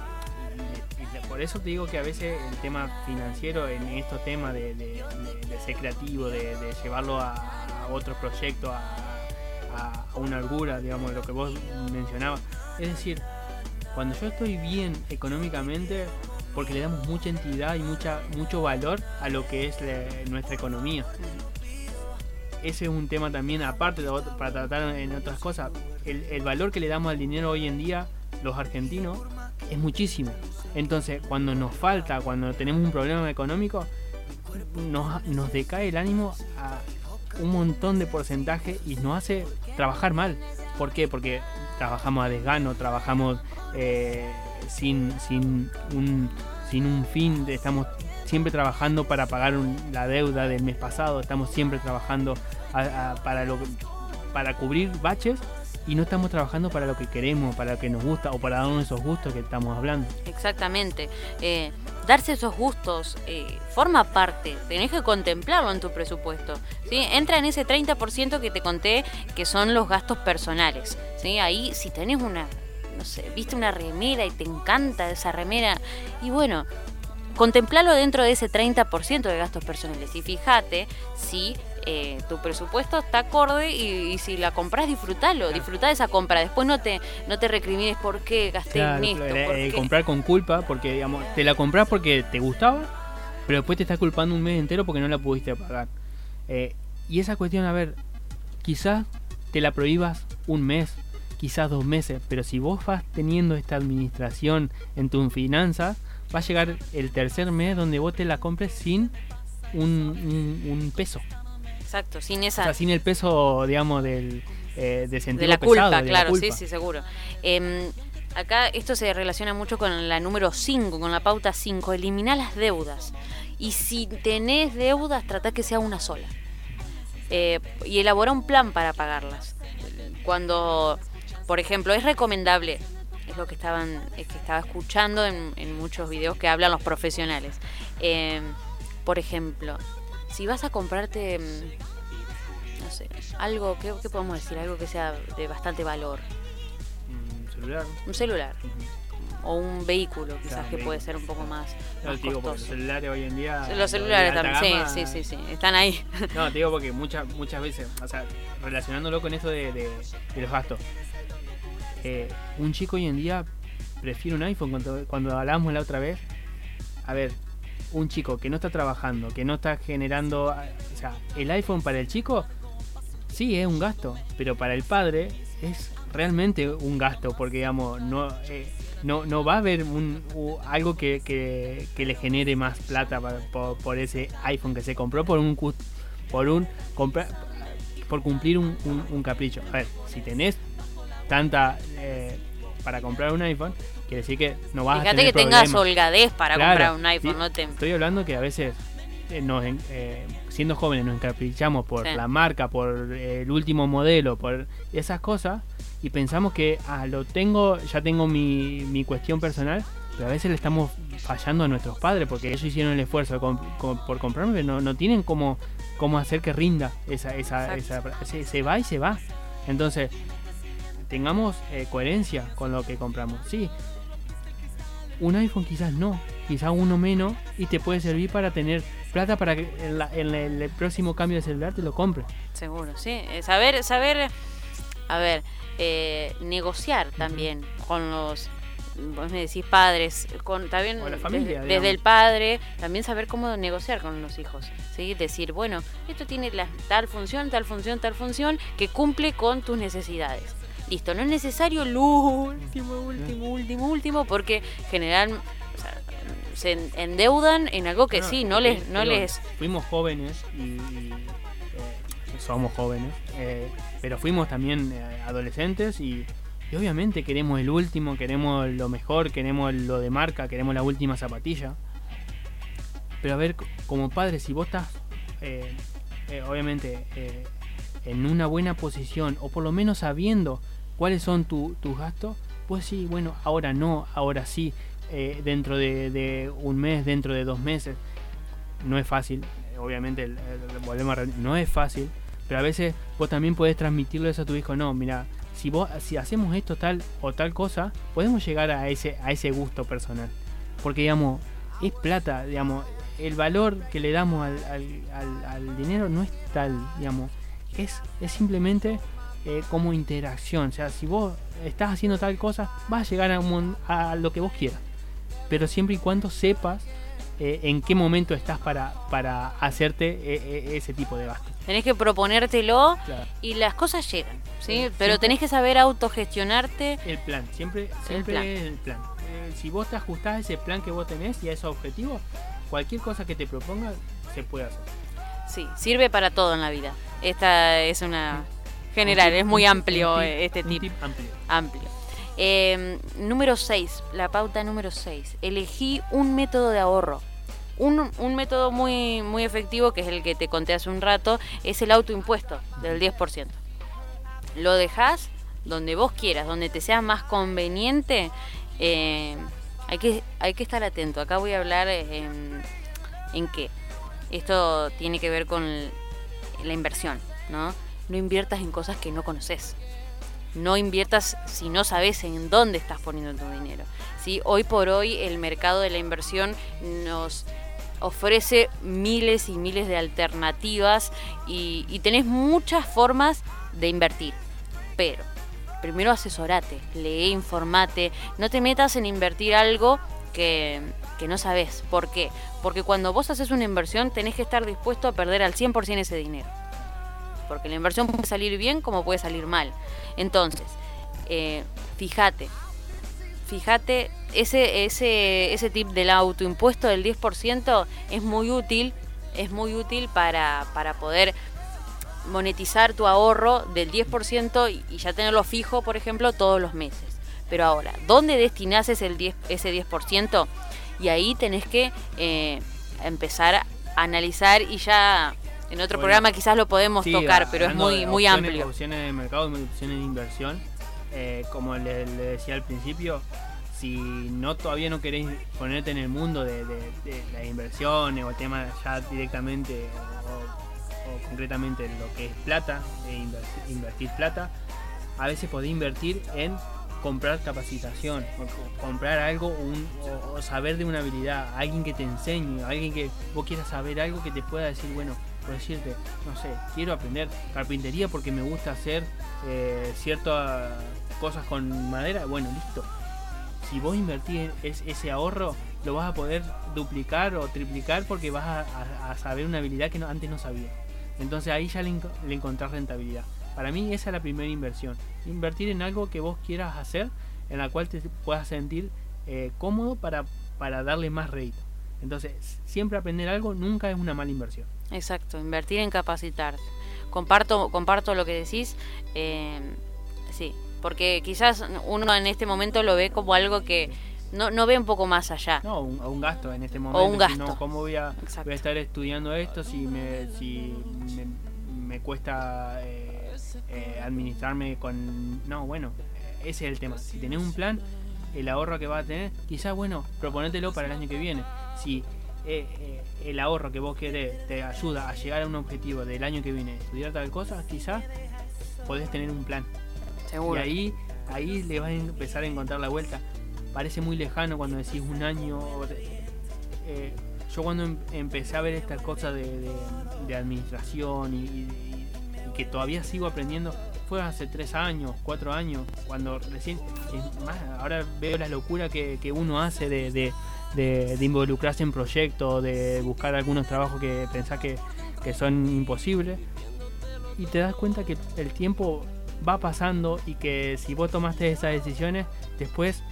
por eso te digo que a veces el tema financiero en estos temas de, ser creativo, de, llevarlo a, otros proyectos, a, una argura, digamos, lo que vos mencionabas. Es decir, cuando yo estoy bien económicamente, porque le damos mucha entidad y mucha, mucho valor a lo que es nuestra economía. Ese es un tema también aparte para tratar en otras cosas. el valor que le damos al dinero hoy en día, los argentinos, es muchísimo. Entonces, cuando nos falta, cuando tenemos un problema económico, nos, nos decae el ánimo a un montón de porcentaje y nos hace trabajar mal. ¿Por qué? Porque trabajamos a desgano, trabajamos eh, sin, sin, un, sin un fin, estamos siempre trabajando para pagar la deuda del mes pasado, estamos siempre trabajando para, lo, para cubrir baches y no estamos trabajando para lo que queremos, para lo que nos gusta o para darnos esos gustos que estamos hablando. Exactamente. Eh, darse esos gustos eh, forma parte, tenés que contemplarlo en tu presupuesto. ¿sí? Entra en ese 30% que te conté que son los gastos personales. ¿sí? Ahí si tenés una, no sé, viste una remera y te encanta esa remera y bueno, contemplalo dentro de ese 30% de gastos personales y fíjate si eh, tu presupuesto está acorde y, si la compras disfrutalo, disfruta de esa compra, después no te no te recrimines por qué gasté en esto. Eh, comprar con culpa, porque digamos, te la compras porque te gustaba, pero después te estás culpando un mes entero porque no la pudiste pagar. Eh, y esa cuestión, a ver, quizás te la prohíbas un mes, quizás dos meses, pero si vos vas teniendo esta administración en tus finanzas, va a llegar el tercer mes donde vos te la compres sin un peso. Exacto, sin esa... sin el peso, digamos, del eh, de de la culpa, claro, sí, sí, seguro. Em, acá esto se relaciona mucho con la número 5, con la pauta 5, eliminar las deudas. Y si tenés deudas, trata que sea una sola. Eh, y elabora un plan para pagarlas. Cuando, por ejemplo, es recomendable, es lo que estaban, es que estaba escuchando en, en muchos videos que hablan los profesionales. Em, por ejemplo, si vas a comprarte, mm, no sé, algo, ¿qué, podemos decir? Algo que sea de bastante valor. Un celular. Un celular. O un vehículo, quizás que puede ser un poco más, no, digo, los celulares hoy en día. Los celulares también, sí, sí, sí, están ahí. No, te digo porque muchas muchas veces, o sea, relacionándolo con esto de, de, los gastos. Eh, un chico hoy en día prefiere un iPhone cuando, cuando hablábamos la otra vez. A ver, un chico que no está trabajando, que no está generando, o sea, el iPhone para el chico sí es un gasto, pero para el padre es realmente un gasto, porque digamos, no, eh, no, no va a haber un, algo que, que, le genere más plata por, ese iPhone que se compró por un por un por cumplir un, un, capricho. A ver, si tenés tanta eh, para comprar un iPhone, quiere decir que no vas Fíjate a tener que tengas problemas. holgadez para Claro, comprar un iPhone, no te... Estoy hablando que a veces eh, nos eh, siendo jóvenes nos encaprichamos por Sí. la marca, por el último modelo, por esas cosas y pensamos que ah, lo tengo, ya tengo mi, mi cuestión personal, pero a veces le estamos fallando a nuestros padres porque ellos hicieron el esfuerzo comp- por comprarme, pero no, no tienen cómo, cómo hacer que rinda esa, esa, esa- se, se va y se va. Entonces, tengamos eh, coherencia con lo que compramos. Sí, un iPhone quizás no, quizás uno menos y te puede servir para tener plata para que en, la- en el, próximo cambio de celular te lo compres. Seguro, sí. Eh, Saber, saber, a ver, eh, negociar también con los, vos me decís padres, con también la familia, desde, desde el padre, también saber cómo negociar con los hijos, ¿sí? Decir, bueno, esto tiene la, tal función, tal función, tal función, que cumple con tus necesidades. Listo, no es necesario lo último, último, último, último, porque general o sea, se en- endeudan en algo que No, sí, no les, no digo, les Fuimos jóvenes y, y, eh, somos jóvenes, eh, pero fuimos también eh, adolescentes y, y obviamente queremos el último, queremos lo mejor, queremos lo de marca, queremos la última zapatilla. Pero a ver, como padre, si vos estás, eh, eh, obviamente, eh, en una buena posición, o por lo menos sabiendo cuáles son tu- tus gastos, pues sí, bueno, ahora no, ahora sí, eh, dentro de, un mes, dentro de dos meses. No es fácil, obviamente, el- el- volvemos a no es fácil, pero a veces vos también podés transmitirle eso a tu hijo, no, mira, si vos si hacemos esto tal o tal cosa, podemos llegar a ese a ese gusto personal. Porque digamos, es plata, digamos, el valor que le damos al, al- al- al dinero no es tal, digamos, es, es simplemente eh, como interacción. O sea, si vos estás haciendo tal cosa, vas a llegar a, un a lo que vos quieras. Pero siempre y cuando sepas eh, en qué momento estás para, para hacerte eh, eh, ese tipo de gasto. tenés que proponértelo Claro. y las cosas llegan, ¿sí? Sí, Pero tenés que saber autogestionarte. El plan, siempre, siempre plan. el plan. Eh, si vos te ajustás a ese plan que vos tenés y a esos objetivos, cualquier cosa que te proponga se puede hacer. Sí, sirve para todo en la vida. Esta es una general, es muy amplio un eh, este un tip, amplio. amplio. Eh, número 6, la pauta número 6. Elegí un método de ahorro. Un, un método muy, muy efectivo, que es el que te conté hace un rato, es el autoimpuesto del 10%. Lo dejas donde vos quieras, donde te sea más conveniente. eh, hay, que, hay que estar atento. Acá voy a hablar en, en qué. Esto tiene que ver con la inversión, ¿no? No inviertas en cosas que no conoces. No inviertas si no sabes en dónde estás poniendo tu dinero. ¿sí? Hoy por hoy el mercado de la inversión nos ofrece miles y miles de alternativas y, y tenés muchas formas de invertir. Pero primero asesorate, lee, informate, no te metas en invertir algo que, que no sabes. ¿Por qué? Porque cuando vos haces una inversión tenés que estar dispuesto a perder al 100% ese dinero. Porque la inversión puede salir bien como puede salir mal. Entonces, eh, fíjate, fíjate, ese, ese, ese tip del autoimpuesto del 10% es muy útil, es muy útil para, para poder monetizar tu ahorro del 10% y, ya tenerlo fijo, por ejemplo, todos los meses. Pero ahora, ¿dónde destinás ese, el 10, ese 10%? Y ahí tenés que eh, empezar a analizar y ya en otro Bueno, programa quizás lo podemos Sí, tocar, pero es muy, muy opciones- amplio. Opciones de mercado opciones de inversión. eh, como le, le decía al principio, si no todavía no queréis ponerte en el mundo de, de- de las inversiones o el tema ya directamente o, o concretamente lo que es plata, de invertir plata, a veces podéis invertir en comprar capacitación, o comprar algo un- o, o saber de una habilidad, alguien que te enseñe, alguien que vos quieras saber algo que te pueda decir, bueno, por decirte, no sé, quiero aprender carpintería porque me gusta hacer eh, ciertas cosas con madera, bueno, listo. Si vos invertís es- ese ahorro, lo vas a poder duplicar o triplicar porque vas a, saber una habilidad que no- antes no sabías. Entonces ahí ya le encontrás rentabilidad. Para mí esa es la primera inversión. Invertir en algo que vos quieras hacer, en la cual te puedas sentir eh, cómodo para, para darle más rédito. Entonces, siempre aprender algo nunca es una mala inversión. Exacto, invertir en capacitar. Comparto, comparto lo que decís. eh, Sí, porque quizás uno en este momento lo ve como algo que no, no ve un poco más allá. No, un, un gasto en este momento. O un gasto. ¿Cómo voy a, voy a, estar estudiando esto si me, si me, me cuesta eh, eh, administrarme con... No, bueno, ese es el tema. Si tenés un plan, el ahorro que vas a tener, quizás, bueno, proponételo para el año que viene. Si eh, el ahorro que vos querés te ayuda a llegar a un objetivo del año que viene, estudiar tal cosa, quizás podés tener un plan. Seguro. Y ahí, ahí le vas a empezar a encontrar la vuelta. Parece muy lejano cuando decís un año. Eh, yo cuando em empecé a ver estas cosas de, de, de administración y, y, y, que todavía sigo aprendiendo, fue hace tres años, cuatro años, cuando recién, es más, ahora veo la locura que, que uno hace de, de, de, involucrarse en proyectos, de buscar algunos trabajos que pensás que, que son imposibles, y te das cuenta que el tiempo va pasando y que si vos tomaste esas decisiones, después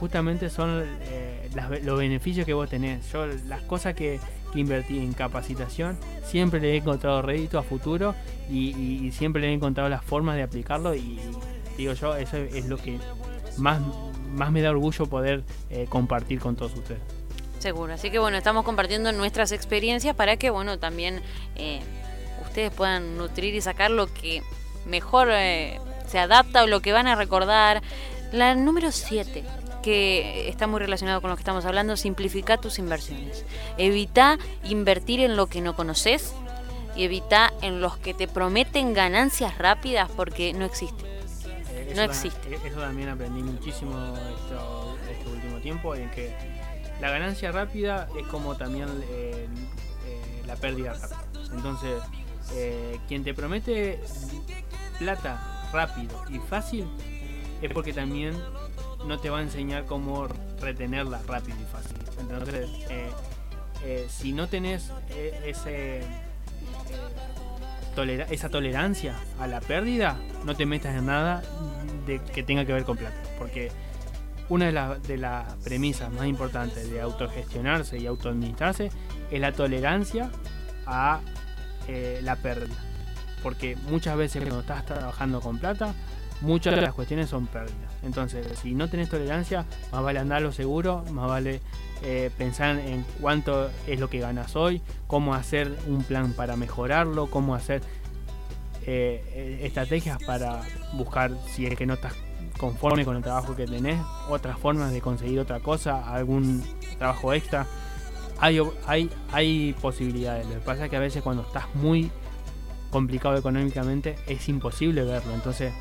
justamente son eh, las, los beneficios que vos tenés. Yo las cosas que, que, invertí en capacitación siempre le he encontrado rédito a futuro y, siempre le he encontrado las formas de aplicarlo y digo yo, eso es lo que más, más me da orgullo poder eh, compartir con todos ustedes. Seguro, así que bueno, estamos compartiendo nuestras experiencias para que bueno, también eh, ustedes puedan nutrir y sacar lo que mejor eh, se adapta o lo que van a recordar. La número 7, que está muy relacionado con lo que estamos hablando, simplifica tus inversiones. Evita invertir en lo que no conoces y evita en los que te prometen ganancias rápidas porque no existe. Eh, no existe. Da, eso también aprendí muchísimo esto, este último tiempo, en que la ganancia rápida es como también eh, eh, la pérdida rápida. Entonces, eh, quien te promete plata rápido y fácil es porque también no te va a enseñar cómo retenerla rápido y fácil. Entonces, eh, eh, si no tenés eh, ese, esa tolerancia a la pérdida, no te metas en nada de que tenga que ver con plata. Porque una de, la, de las premisas más importantes de autogestionarse y autoadministrarse es la tolerancia a eh, la pérdida. Porque muchas veces cuando estás trabajando con plata, muchas de las cuestiones son pérdidas. Entonces, si no tenés tolerancia, más vale andar lo seguro, más vale eh, pensar en cuánto es lo que ganas hoy, cómo hacer un plan para mejorarlo, cómo hacer eh, estrategias para buscar, si es que no estás conforme con el trabajo que tenés, otras formas de conseguir otra cosa, algún trabajo extra. Hay, hay, hay posibilidades. Lo que pasa es que a veces cuando estás muy complicado económicamente es imposible verlo. Entonces,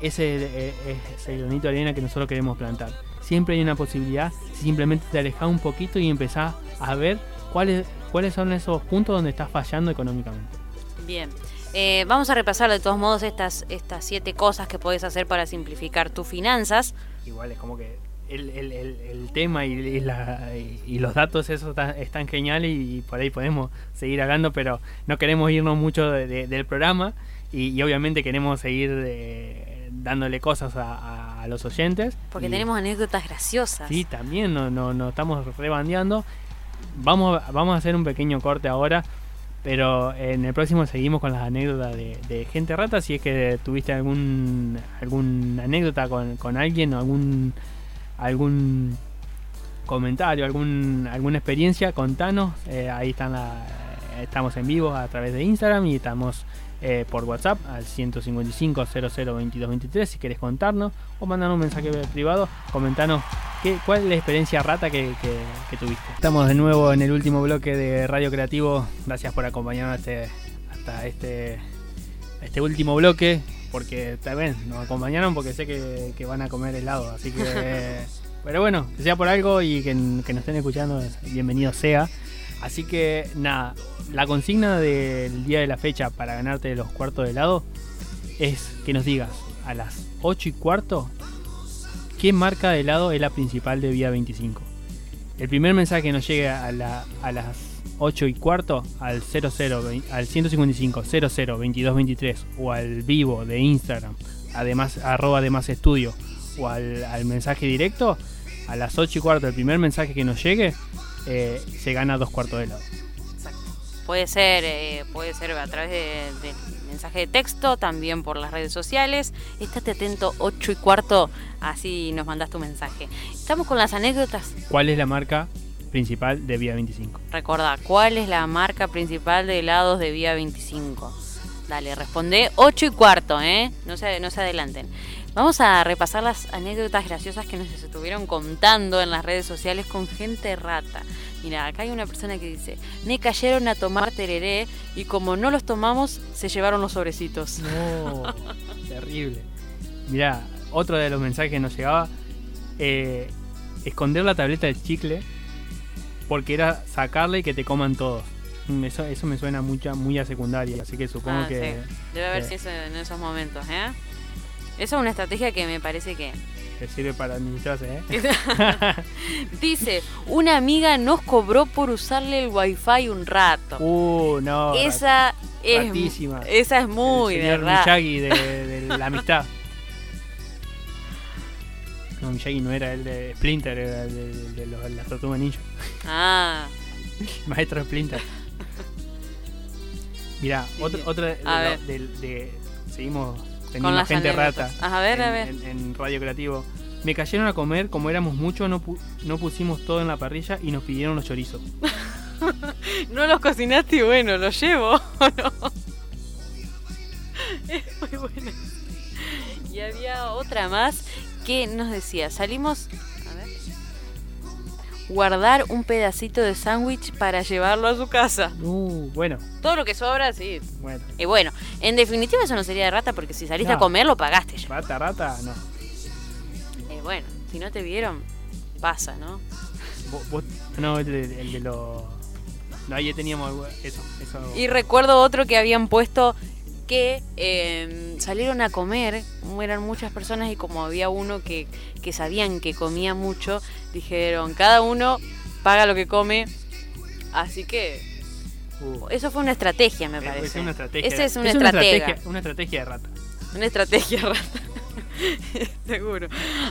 ese es el granito de arena que nosotros queremos plantar. Siempre hay una posibilidad si simplemente te alejas un poquito y empezás a ver cuáles, cuáles son esos puntos donde estás fallando económicamente. Bien. Eh, vamos a repasar de todos modos estas, estas siete cosas que puedes hacer para simplificar tus finanzas. Igual es como que el, el, el, el tema y, y, la, y, y, los datos eso están, están geniales y, por ahí podemos seguir hablando, pero no queremos irnos mucho de, de, del programa y, obviamente queremos seguir de, dándole cosas a, a, los oyentes. Porque tenemos anécdotas graciosas. Sí, también nos no, no estamos rebandeando. Vamos, vamos a hacer un pequeño corte ahora pero en el próximo seguimos con las anécdotas de, de, gente rata. Si es que tuviste algún alguna anécdota con, con alguien o algún algún comentario, algún alguna experiencia, contanos. Eh, ahí están la, estamos en vivo a través de Instagram y estamos eh, por WhatsApp al 155 002223 si querés contarnos o mandarnos un mensaje privado, comentanos qué, cuál es la experiencia rata que, que, que, tuviste. Estamos de nuevo en el último bloque de Radio Creativo. Gracias por acompañarnos este, hasta este, este último bloque. Porque también nos acompañaron porque sé que, que van a comer helado. Así que. pero bueno, que sea por algo y que, que nos estén escuchando, bienvenido sea. Así que nada, la consigna del día de la fecha para ganarte los cuartos de helado es que nos digas a las 8 y cuarto qué marca de helado es la principal de Vía 25. El primer mensaje que nos llegue a, a las 8 y cuarto al 00, al 155 00 22 23 o al vivo de Instagram, además arroba además estudio o al, al mensaje directo, a las 8 y cuarto el primer mensaje que nos llegue eh, se gana dos cuartos de helado. Puede ser, eh, puede ser a través de, de mensaje de texto, también por las redes sociales. Estate atento, 8 y cuarto, así nos mandas tu mensaje. Estamos con las anécdotas. ¿Cuál es la marca principal de Vía 25? Recordá, ¿cuál es la marca principal de helados de Vía 25? Dale, responde 8 y cuarto, ¿eh? No se, no se adelanten. Vamos a repasar las anécdotas graciosas que nos estuvieron contando en las redes sociales con gente rata. Mira, acá hay una persona que dice, me cayeron a tomar tereré y como no los tomamos, se llevaron los sobrecitos. No, terrible. Mira, otro de los mensajes que nos llegaba, eh, esconder la tableta de chicle porque era sacarle y que te coman todos. Mm, Eso, eso me suena mucha, muy a secundaria, así que supongo Ah, que... sí. Debe haber eh, sido en esos momentos, ¿eh? Esa es una estrategia que me parece que... que sirve para administrarse, ¿eh? Dice, una amiga nos cobró por usarle el wifi un rato. Uh, no. esa es ratísima. esa es muy el señor verdad. Miyagi de, de la amistad. No, Miyagi no era el de Splinter, era el de, de los- la Tortuga Ninja. Ah, Maestro Splinter. Mirá, Sí. otro, otro de, de- ver. Con teniendo las gente anécdotas. rata. Ajá, a ver, en, a ver. En, en Radio Creativo. Me cayeron a comer, como éramos muchos, no, pu- no pusimos todo en la parrilla y nos pidieron los chorizos. no los cocinaste y bueno, los llevo, ¿o no? Es muy buena. Y había otra más que nos decía, salimos... Guardar un pedacito de sándwich para llevarlo a su casa. Uh, bueno, Todo lo que sobra, sí. bueno. Y bueno, en definitiva eso no sería de rata porque si saliste No. a comer lo pagaste ya. Rata, rata, no. Eh, bueno, si no te vieron, pasa, ¿no? Vos, vos- no, el de, el de los... No, ahí teníamos eso. Y recuerdo otro que habían puesto que eh, salieron a comer, eran muchas personas y como había uno que, que sabían que comía mucho, dijeron, cada uno paga lo que come, así que Uh, eso fue una estrategia, me parece. Es una estrategia. Esa es una es estrategia. Una estrategia de rata. Una estrategia rata. Seguro.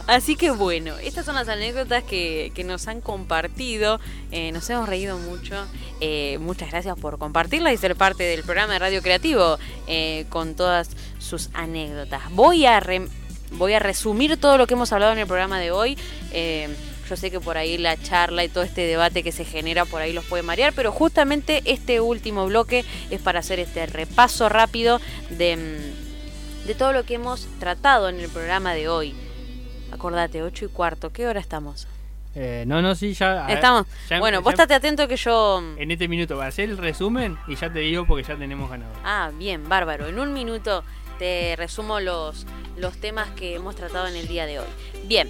Así que bueno, estas son las anécdotas que, que nos han compartido. Eh, nos hemos reído mucho. Eh, muchas gracias por compartirla y ser parte del programa de Radio Creativo eh, con todas sus anécdotas. Voy a, voy a resumir todo lo que hemos hablado en el programa de hoy. Yo sé que por ahí la charla y todo este debate que se genera por ahí los puede marear, pero justamente este último bloque es para hacer este repaso rápido de, mm, de todo lo que hemos tratado en el programa de hoy. Acordate, 8 y cuarto, ¿qué hora estamos? Eh, no, no, sí, ya. Estamos. ya- bueno, ya- vos estate atento que yo... En este minuto va a hacer el resumen y ya te digo porque ya tenemos ganador. Ah, bien, bárbaro. En un minuto te resumo los, los temas que hemos tratado en el día de hoy. Bien.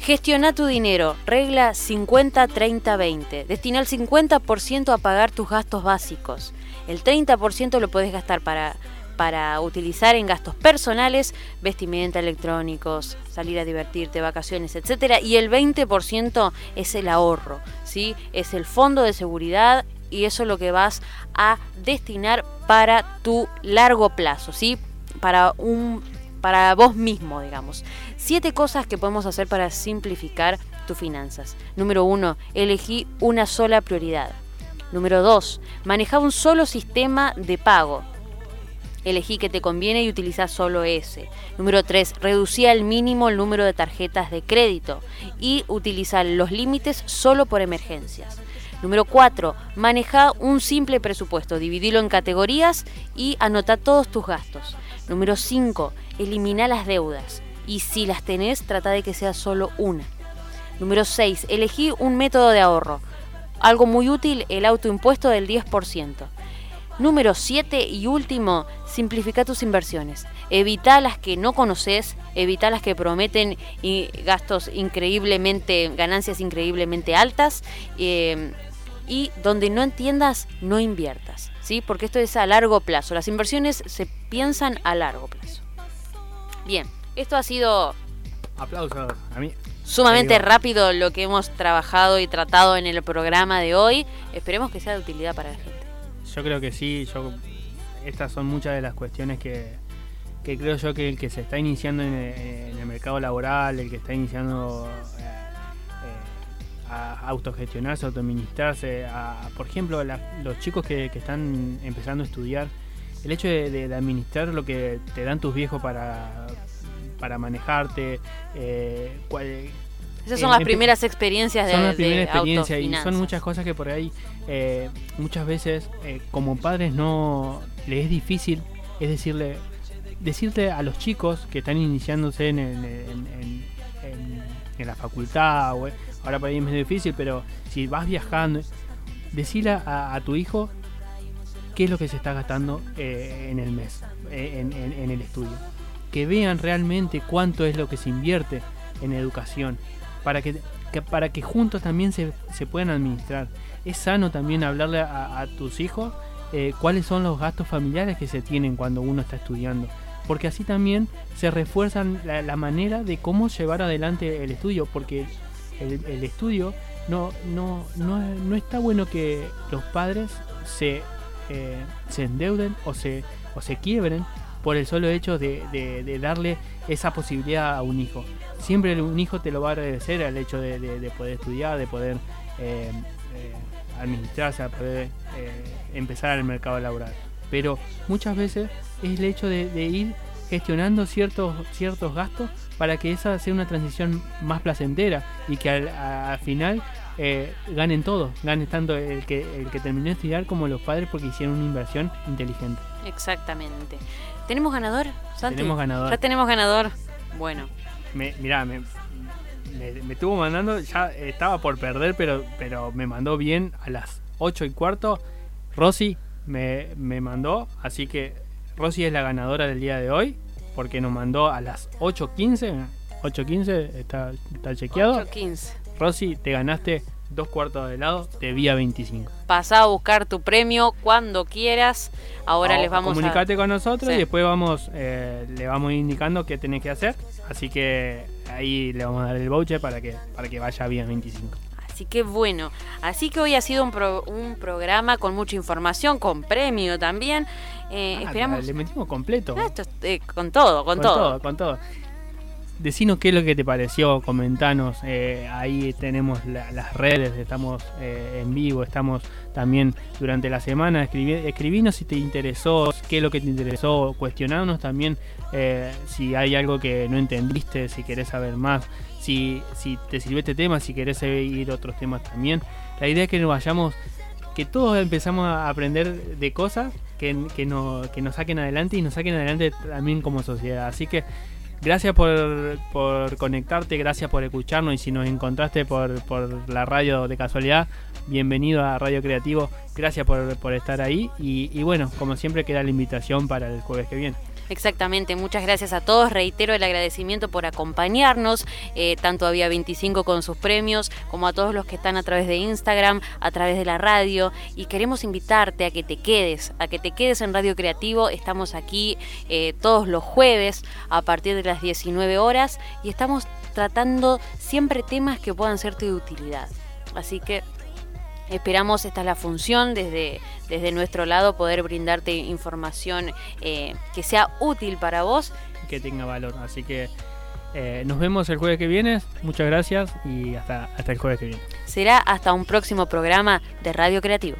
Gestiona tu dinero. Regla 50-30-20. Destina el 50% a pagar tus gastos básicos. El 30% lo puedes gastar para, para utilizar en gastos personales, vestimenta, electrónicos, salir a divertirte, vacaciones, etcétera. Y el 20% es el ahorro, ¿sí? Es el fondo de seguridad y eso es lo que vas a destinar para tu largo plazo, ¿sí? Para un para vos mismo, digamos. Siete cosas que podemos hacer para simplificar tus finanzas. Número uno, elegí una sola prioridad. Número dos, maneja un solo sistema de pago. Elegí que te conviene y utiliza solo ese. Número 3. Reducía al mínimo el número de tarjetas de crédito y utiliza los límites solo por emergencias. Número 4. Maneja un simple presupuesto, dividilo en categorías y anota todos tus gastos. Número 5. Elimina las deudas y si las tenés, trata de que sea solo una. Número 6. Elegí un método de ahorro. Algo muy útil, el autoimpuesto del 10%. Número 7 y último, simplifica tus inversiones. Evita las que no conoces, evita las que prometen gastos increíblemente, ganancias increíblemente altas eh, y donde no entiendas, no inviertas, ¿sí? Porque esto es a largo plazo. Las inversiones se piensan a largo plazo. Bien, esto ha sido Aplausos. A mí. sumamente rápido lo que hemos trabajado y tratado en el programa de hoy. Esperemos que sea de utilidad para la gente. Yo creo que sí. Yo, estas son muchas de las cuestiones que, que creo yo que el que se está iniciando en el, mercado laboral, el que está iniciando eh, eh, a autogestionarse, a autoadministrarse, a, por ejemplo, los chicos que, que están empezando a estudiar, el hecho de, administrar lo que te dan tus viejos para, para manejarte, eh, esas son las primeras experiencias de Son las primeras experiencias y son muchas cosas que por ahí eh, muchas veces eh, como padres no les es difícil, es decirle, decirle a los chicos que están iniciándose en, en, la facultad, ahora por ahí es medio difícil, pero si vas viajando, decirle a, tu hijo qué es lo que se está gastando eh, en el mes, en el estudio. Que vean realmente cuánto es lo que se invierte en educación para que, para que juntos también se, se, puedan administrar. Es sano también hablarle a, tus hijos eh, cuáles son los gastos familiares que se tienen cuando uno está estudiando. Porque así también se refuerzan la, manera de cómo llevar adelante el estudio. Porque el, estudio no, no, no, no, está bueno que los padres se, eh, se endeuden o se, o se quiebren por el solo hecho de, de, darle esa posibilidad a un hijo. Siempre un hijo te lo va a agradecer al hecho de, poder estudiar, de poder eh, eh, administrarse, a poder eh, empezar al mercado laboral. Pero muchas veces es el hecho de, ir gestionando ciertos, ciertos gastos para que esa sea una transición más placentera y que al, final ganen todos, ganen tanto el que, el que terminó de estudiar como los padres porque hicieron una inversión inteligente. Exactamente. ¿Tenemos ganador, Santi? Tenemos ganador. Ya tenemos ganador. Bueno. Me, mirá, me, me, estuvo mandando, ya estaba por perder, pero, pero me mandó bien a las 8 y cuarto. Rosy me, me mandó, así que Rosy es la ganadora del día de hoy, porque nos mandó a las 8.15. 8.15, está, está chequeado. 8.15. Rosy, te ganaste dos cuartos de helado de vía 25. Pasá a buscar tu premio cuando quieras. Ahora les vamos comunicate a... con nosotros y después vamos eh, le vamos indicando qué tenés que hacer. Así que ahí le vamos a dar el voucher para que, para que vaya a vía 25. Así que bueno, así que hoy ha sido un, un programa con mucha información, con premio también. Eh, ah, esperamos. Le metimos completo. Ah, eh, con todo, con, con todo. Con todo decinos qué es lo que te pareció, comentanos. Eh, ahí tenemos las redes, estamos eh, en vivo, estamos también durante la semana. Escribi, escribinos si te interesó, qué es lo que te interesó, cuestionarnos también eh, si hay algo que no entendiste, si querés saber más, si, si te sirvió este tema, si querés seguir otros temas también. La idea es que nos vayamos, que todos empezamos a aprender de cosas que, que, que nos saquen adelante y nos saquen adelante también como sociedad. Así que Gracias por, por, conectarte, gracias por escucharnos y si nos encontraste por, por, la radio de casualidad, bienvenido a Radio Creativo, gracias por, por estar ahí y, y bueno, como siempre queda la invitación para el jueves que viene. Exactamente, muchas gracias a todos. Reitero el agradecimiento por acompañarnos, eh, tanto a Vía 25 con sus premios, como a todos los que están a través de Instagram, a través de la radio. Y queremos invitarte a que te quedes, a que te quedes en Radio Creativo. Estamos aquí eh, todos los jueves a partir de las 19 horas y estamos tratando siempre temas que puedan serte de utilidad. Así que Esperamos, esta es la función desde, desde nuestro lado, poder brindarte información eh, que sea útil para vos. Que tenga valor. Así que eh, nos vemos el jueves que viene. Muchas gracias y hasta, hasta el jueves que viene. Será hasta un próximo programa de Radio Creativo.